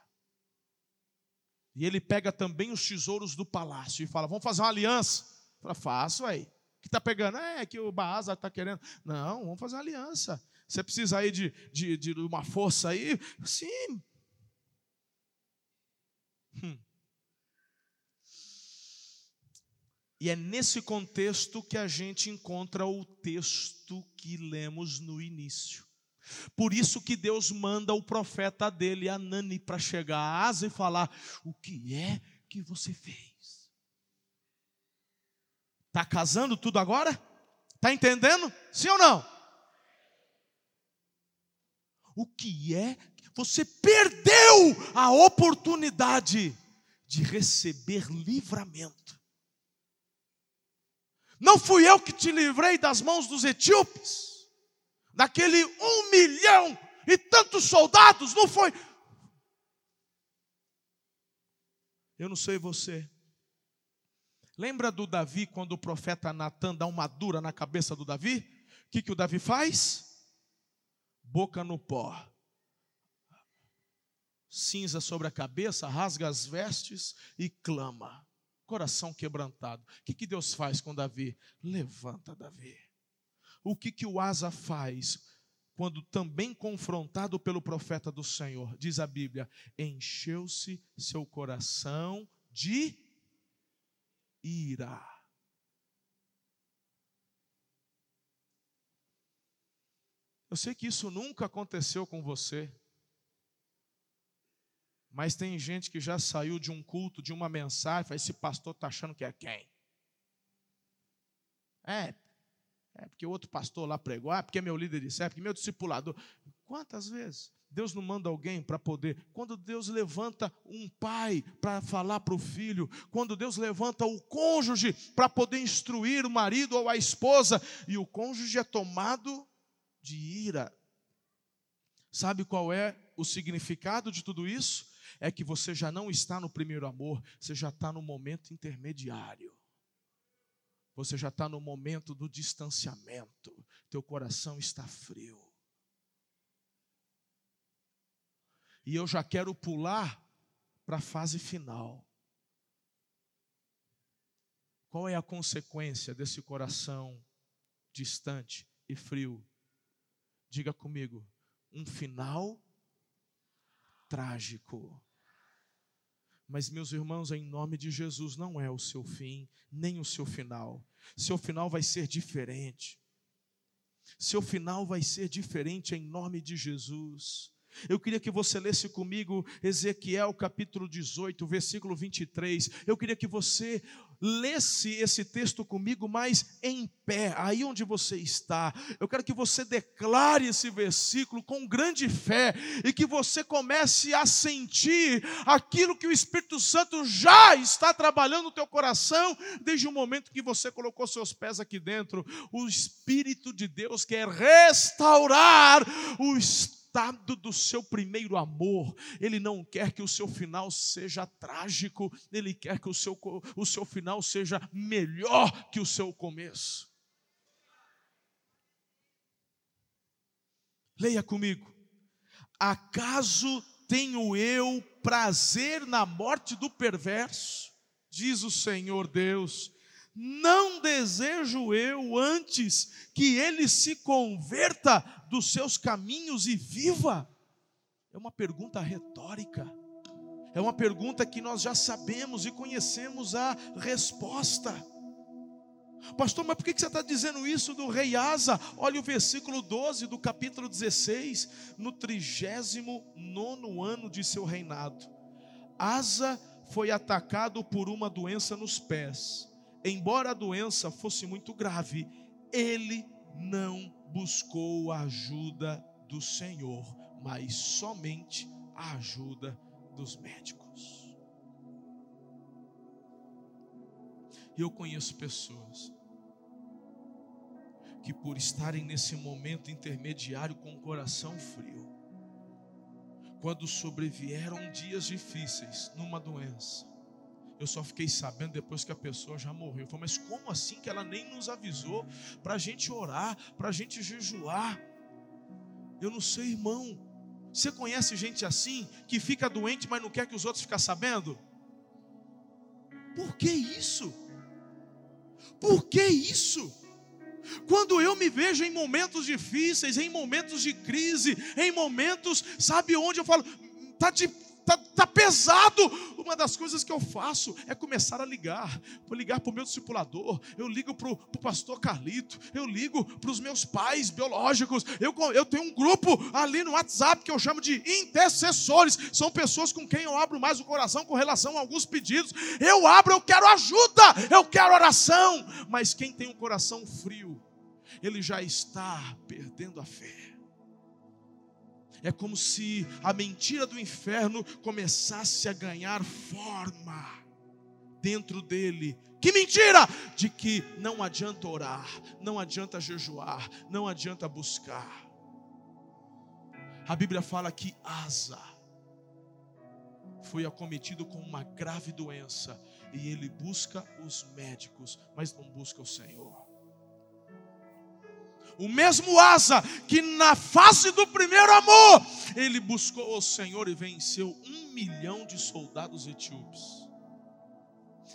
[SPEAKER 1] E ele pega também os tesouros do palácio e fala: Vamos fazer uma aliança. Fala, faço aí. Que está pegando? É que o Baasa está querendo. Não, vamos fazer uma aliança. Você precisa aí de, de, de uma força aí? Sim. Hum. E é nesse contexto que a gente encontra o texto que lemos no início. Por isso que Deus manda o profeta dele, Anani, para chegar a Asa e falar: O que é que você fez? Está casando tudo agora? Está entendendo? Sim ou não? O que é? Você perdeu a oportunidade de receber livramento. Não fui eu que te livrei das mãos dos etíopes, daquele um milhão e tantos soldados, não foi? Eu não sei você. Lembra do Davi quando o profeta Natan dá uma dura na cabeça do Davi? O que, que o Davi faz? boca no pó, cinza sobre a cabeça, rasga as vestes e clama, coração quebrantado. O que, que Deus faz com Davi? Levanta Davi. O que, que o Asa faz? Quando também confrontado pelo profeta do Senhor, diz a Bíblia: encheu-se seu coração de ira. Eu sei que isso nunca aconteceu com você. Mas tem gente que já saiu de um culto, de uma mensagem, esse pastor está achando que é quem? É, é porque outro pastor lá pregou, ah, porque meu líder disse, é porque meu discipulador. Quantas vezes Deus não manda alguém para poder? Quando Deus levanta um pai para falar para o filho, quando Deus levanta o cônjuge para poder instruir o marido ou a esposa, e o cônjuge é tomado de ira. Sabe qual é o significado de tudo isso? É que você já não está no primeiro amor, você já está no momento intermediário. Você já está no momento do distanciamento. Teu coração está frio. E eu já quero pular para a fase final. Qual é a consequência desse coração distante e frio? Diga comigo, um final trágico. Mas, meus irmãos, em nome de Jesus, não é o seu fim, nem o seu final. Seu final vai ser diferente. Seu final vai ser diferente em nome de Jesus. Eu queria que você lesse comigo Ezequiel capítulo 18, versículo 23. Eu queria que você lesse esse texto comigo, mas em pé, aí onde você está. Eu quero que você declare esse versículo com grande fé e que você comece a sentir aquilo que o Espírito Santo já está trabalhando no teu coração desde o momento que você colocou seus pés aqui dentro. O Espírito de Deus quer restaurar o estado estado do seu primeiro amor. Ele não quer que o seu final seja trágico, ele quer que o seu, o seu final seja melhor que o seu começo. Leia comigo. Acaso tenho eu prazer na morte do perverso? Diz o Senhor Deus não desejo eu antes que ele se converta dos seus caminhos e viva? É uma pergunta retórica. É uma pergunta que nós já sabemos e conhecemos a resposta. Pastor, mas por que você está dizendo isso do rei Asa? Olha o versículo 12 do capítulo 16, no trigésimo nono ano de seu reinado. Asa foi atacado por uma doença nos pés. Embora a doença fosse muito grave, ele não buscou a ajuda do Senhor, mas somente a ajuda dos médicos. Eu conheço pessoas que, por estarem nesse momento intermediário com o coração frio, quando sobrevieram dias difíceis numa doença, eu só fiquei sabendo depois que a pessoa já morreu. Eu falei, mas como assim que ela nem nos avisou para a gente orar, para a gente jejuar? Eu não sei, irmão. Você conhece gente assim que fica doente, mas não quer que os outros fiquem sabendo? Por que isso? Por que isso? Quando eu me vejo em momentos difíceis, em momentos de crise, em momentos, sabe onde eu falo, tá de tá, tá pesado. Uma das coisas que eu faço é começar a ligar. Vou ligar para o meu discipulador, eu ligo para o pastor Carlito, eu ligo para os meus pais biológicos. Eu, eu tenho um grupo ali no WhatsApp que eu chamo de intercessores. São pessoas com quem eu abro mais o coração com relação a alguns pedidos. Eu abro, eu quero ajuda, eu quero oração. Mas quem tem um coração frio, ele já está perdendo a fé. É como se a mentira do inferno começasse a ganhar forma dentro dele. Que mentira! De que não adianta orar, não adianta jejuar, não adianta buscar. A Bíblia fala que Asa foi acometido com uma grave doença e ele busca os médicos, mas não busca o Senhor. O mesmo Asa que na face do primeiro amor, ele buscou o Senhor e venceu um milhão de soldados etíopes.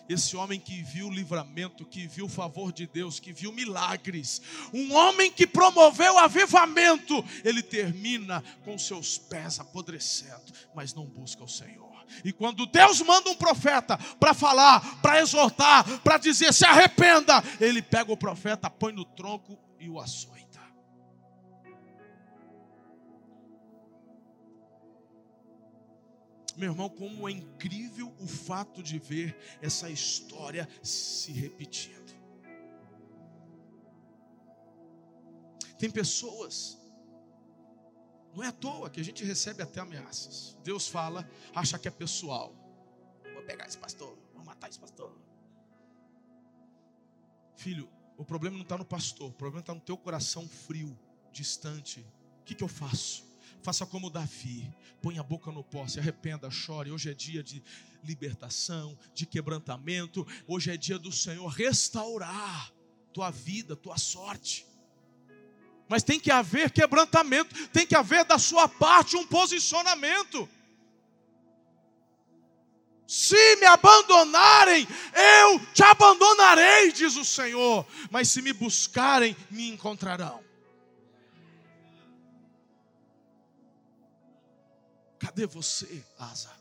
[SPEAKER 1] Esse homem que viu o livramento, que viu o favor de Deus, que viu milagres, um homem que promoveu o avivamento, ele termina com seus pés apodrecendo, mas não busca o Senhor. E quando Deus manda um profeta para falar, para exortar, para dizer se arrependa, ele pega o profeta, põe no tronco e o açoita. Meu irmão, como é incrível o fato de ver essa história se repetindo. Tem pessoas, não é à toa que a gente recebe até ameaças. Deus fala, acha que é pessoal. Vou pegar esse pastor, vou matar esse pastor. Filho, o problema não está no pastor, o problema está no teu coração frio, distante. O que, que eu faço? Faça como Davi, põe a boca no pó, se arrependa, chore. Hoje é dia de libertação, de quebrantamento. Hoje é dia do Senhor restaurar tua vida, tua sorte. Mas tem que haver quebrantamento, tem que haver da sua parte um posicionamento. Se me abandonarem, eu te abandonarei, diz o Senhor. Mas se me buscarem, me encontrarão. Cadê você, Asa?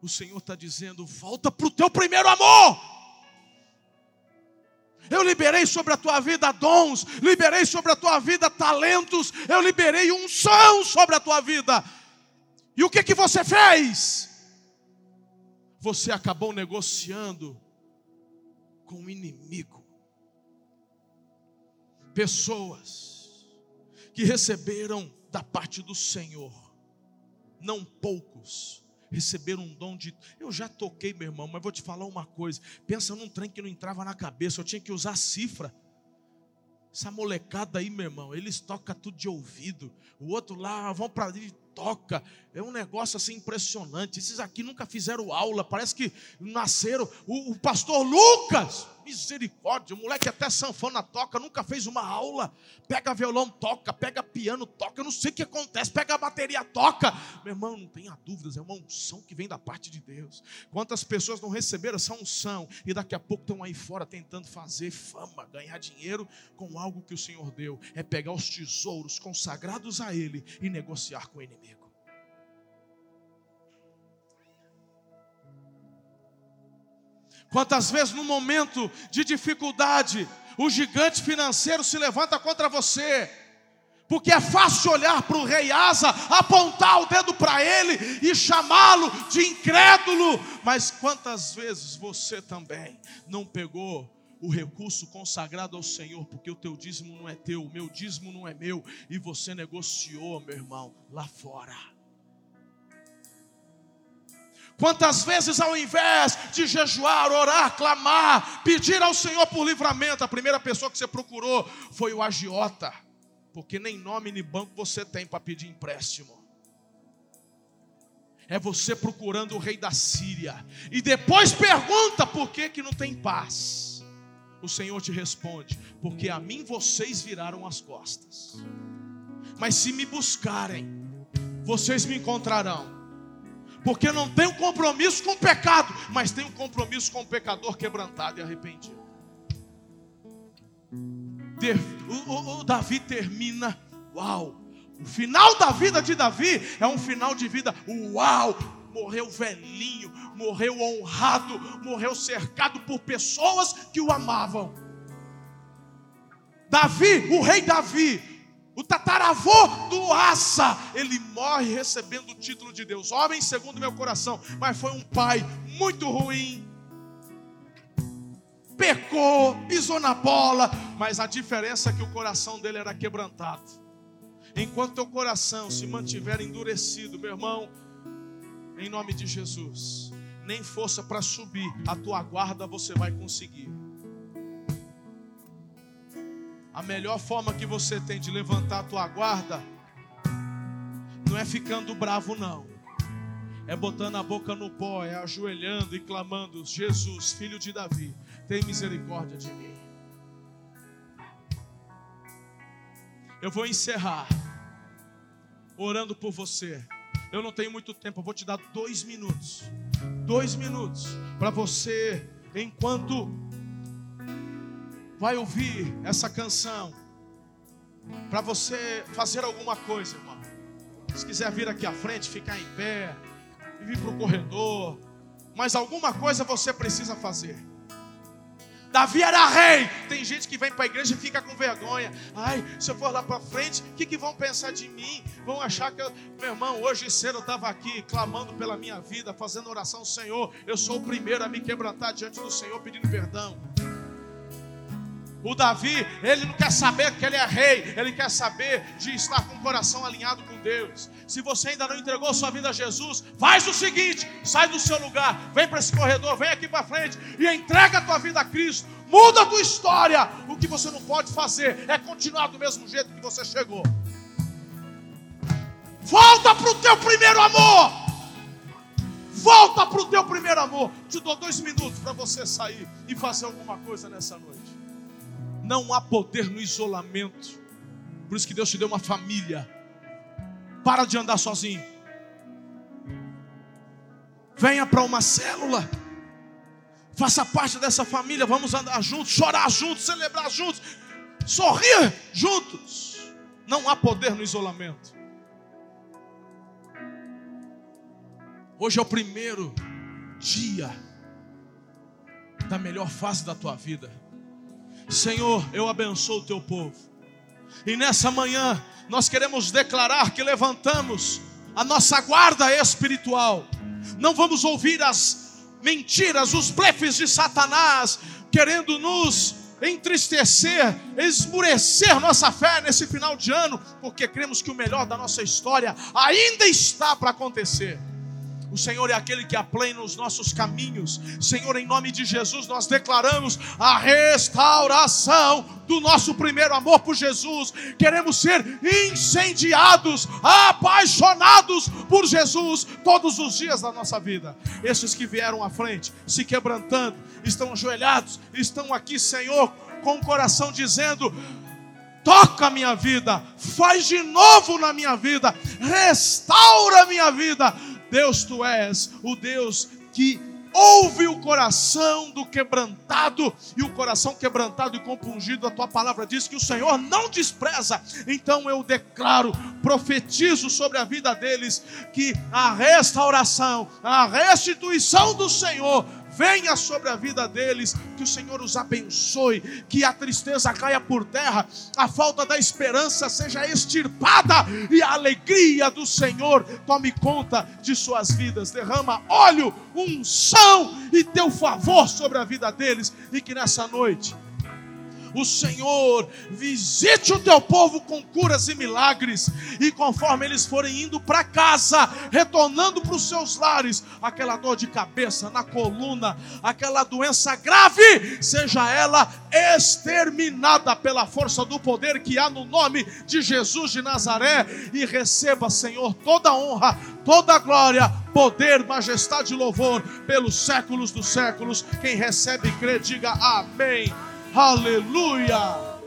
[SPEAKER 1] O Senhor está dizendo: volta para o teu primeiro amor. Eu liberei sobre a tua vida dons, liberei sobre a tua vida talentos, eu liberei unção sobre a tua vida. E o que que você fez? Você acabou negociando com o inimigo. Pessoas que receberam da parte do Senhor, não poucos, receberam um dom de. Eu já toquei, meu irmão, mas vou te falar uma coisa. Pensa num trem que não entrava na cabeça, eu tinha que usar cifra. Essa molecada aí, meu irmão, eles tocam tudo de ouvido. O outro lá, vão para ali, toca. É um negócio assim impressionante. Esses aqui nunca fizeram aula, parece que nasceram. O, o pastor Lucas, misericórdia, o moleque até sanfona toca, nunca fez uma aula. Pega violão, toca, pega piano, toca, eu não sei o que acontece, pega a bateria, toca. Meu irmão, não tenha dúvidas, é uma unção que vem da parte de Deus. Quantas pessoas não receberam essa unção e daqui a pouco estão aí fora tentando fazer fama, ganhar dinheiro com algo que o Senhor deu? É pegar os tesouros consagrados a Ele e negociar com o inimigo. Quantas vezes no momento de dificuldade, o gigante financeiro se levanta contra você, porque é fácil olhar para o rei Asa, apontar o dedo para ele e chamá-lo de incrédulo, mas quantas vezes você também não pegou o recurso consagrado ao Senhor, porque o teu dízimo não é teu, o meu dízimo não é meu, e você negociou, meu irmão, lá fora. Quantas vezes, ao invés de jejuar, orar, clamar, pedir ao Senhor por livramento, a primeira pessoa que você procurou foi o agiota, porque nem nome nem banco você tem para pedir empréstimo. É você procurando o rei da Síria, e depois pergunta por que, que não tem paz o Senhor te responde: porque a mim vocês viraram as costas. Mas se me buscarem, vocês me encontrarão. Porque não tem um compromisso com o pecado, mas tem um compromisso com o pecador quebrantado e arrependido. O, o, o Davi termina, uau, o final da vida de Davi é um final de vida, uau, morreu velhinho, morreu honrado, morreu cercado por pessoas que o amavam. Davi, o rei Davi, o tataravô do Asa, ele morre recebendo o título de Deus, homem segundo meu coração, mas foi um pai muito ruim. Pecou, pisou na bola, mas a diferença é que o coração dele era quebrantado. Enquanto teu coração se mantiver endurecido, meu irmão, em nome de Jesus. Nem força para subir, a tua guarda você vai conseguir. A melhor forma que você tem de levantar a tua guarda não é ficando bravo, não. É botando a boca no pó, é ajoelhando e clamando: Jesus, filho de Davi, tem misericórdia de mim. Eu vou encerrar orando por você. Eu não tenho muito tempo, eu vou te dar dois minutos. Dois minutos para você, enquanto vai ouvir essa canção, para você fazer alguma coisa, irmão. Se quiser vir aqui à frente, ficar em pé, vir para o corredor, mas alguma coisa você precisa fazer. Davi era rei. Tem gente que vem para a igreja e fica com vergonha. Ai, se eu for lá para frente, o que, que vão pensar de mim? Vão achar que eu, meu irmão, hoje cedo eu estava aqui clamando pela minha vida, fazendo oração, Senhor. Eu sou o primeiro a me quebrantar diante do Senhor, pedindo perdão. O Davi, ele não quer saber que ele é rei, ele quer saber de estar com o coração alinhado com Deus. Se você ainda não entregou sua vida a Jesus, faz o seguinte: sai do seu lugar, vem para esse corredor, vem aqui para frente e entrega a tua vida a Cristo. Muda a tua história. O que você não pode fazer é continuar do mesmo jeito que você chegou. Volta para o teu primeiro amor. Volta para o teu primeiro amor. Te dou dois minutos para você sair e fazer alguma coisa nessa noite. Não há poder no isolamento. Por isso que Deus te deu uma família. Para de andar sozinho. Venha para uma célula. Faça parte dessa família. Vamos andar juntos, chorar juntos, celebrar juntos, sorrir juntos. Não há poder no isolamento. Hoje é o primeiro dia da melhor fase da tua vida. Senhor, eu abençoo o teu povo. E nessa manhã, nós queremos declarar que levantamos a nossa guarda espiritual. Não vamos ouvir as mentiras, os blefes de Satanás, querendo nos entristecer, esmurecer nossa fé nesse final de ano, porque cremos que o melhor da nossa história ainda está para acontecer. O Senhor é aquele que aplena os nossos caminhos. Senhor, em nome de Jesus, nós declaramos a restauração do nosso primeiro amor por Jesus. Queremos ser incendiados, apaixonados por Jesus todos os dias da nossa vida. Esses que vieram à frente, se quebrantando, estão ajoelhados, estão aqui, Senhor, com o coração dizendo: toca a minha vida, faz de novo na minha vida, restaura a minha vida Deus, tu és o Deus que ouve o coração do quebrantado, e o coração quebrantado e compungido, a tua palavra diz que o Senhor não despreza. Então eu declaro, profetizo sobre a vida deles que a restauração, a restituição do Senhor venha sobre a vida deles, que o Senhor os abençoe, que a tristeza caia por terra, a falta da esperança seja extirpada e a alegria do Senhor tome conta de suas vidas. Derrama óleo, unção e teu favor sobre a vida deles e que nessa noite o Senhor visite o teu povo com curas e milagres, e conforme eles forem indo para casa, retornando para os seus lares, aquela dor de cabeça na coluna, aquela doença grave, seja ela exterminada pela força do poder que há no nome de Jesus de Nazaré, e receba, Senhor, toda honra, toda glória, poder, majestade e louvor pelos séculos dos séculos. Quem recebe e crê, diga amém. Aleluia!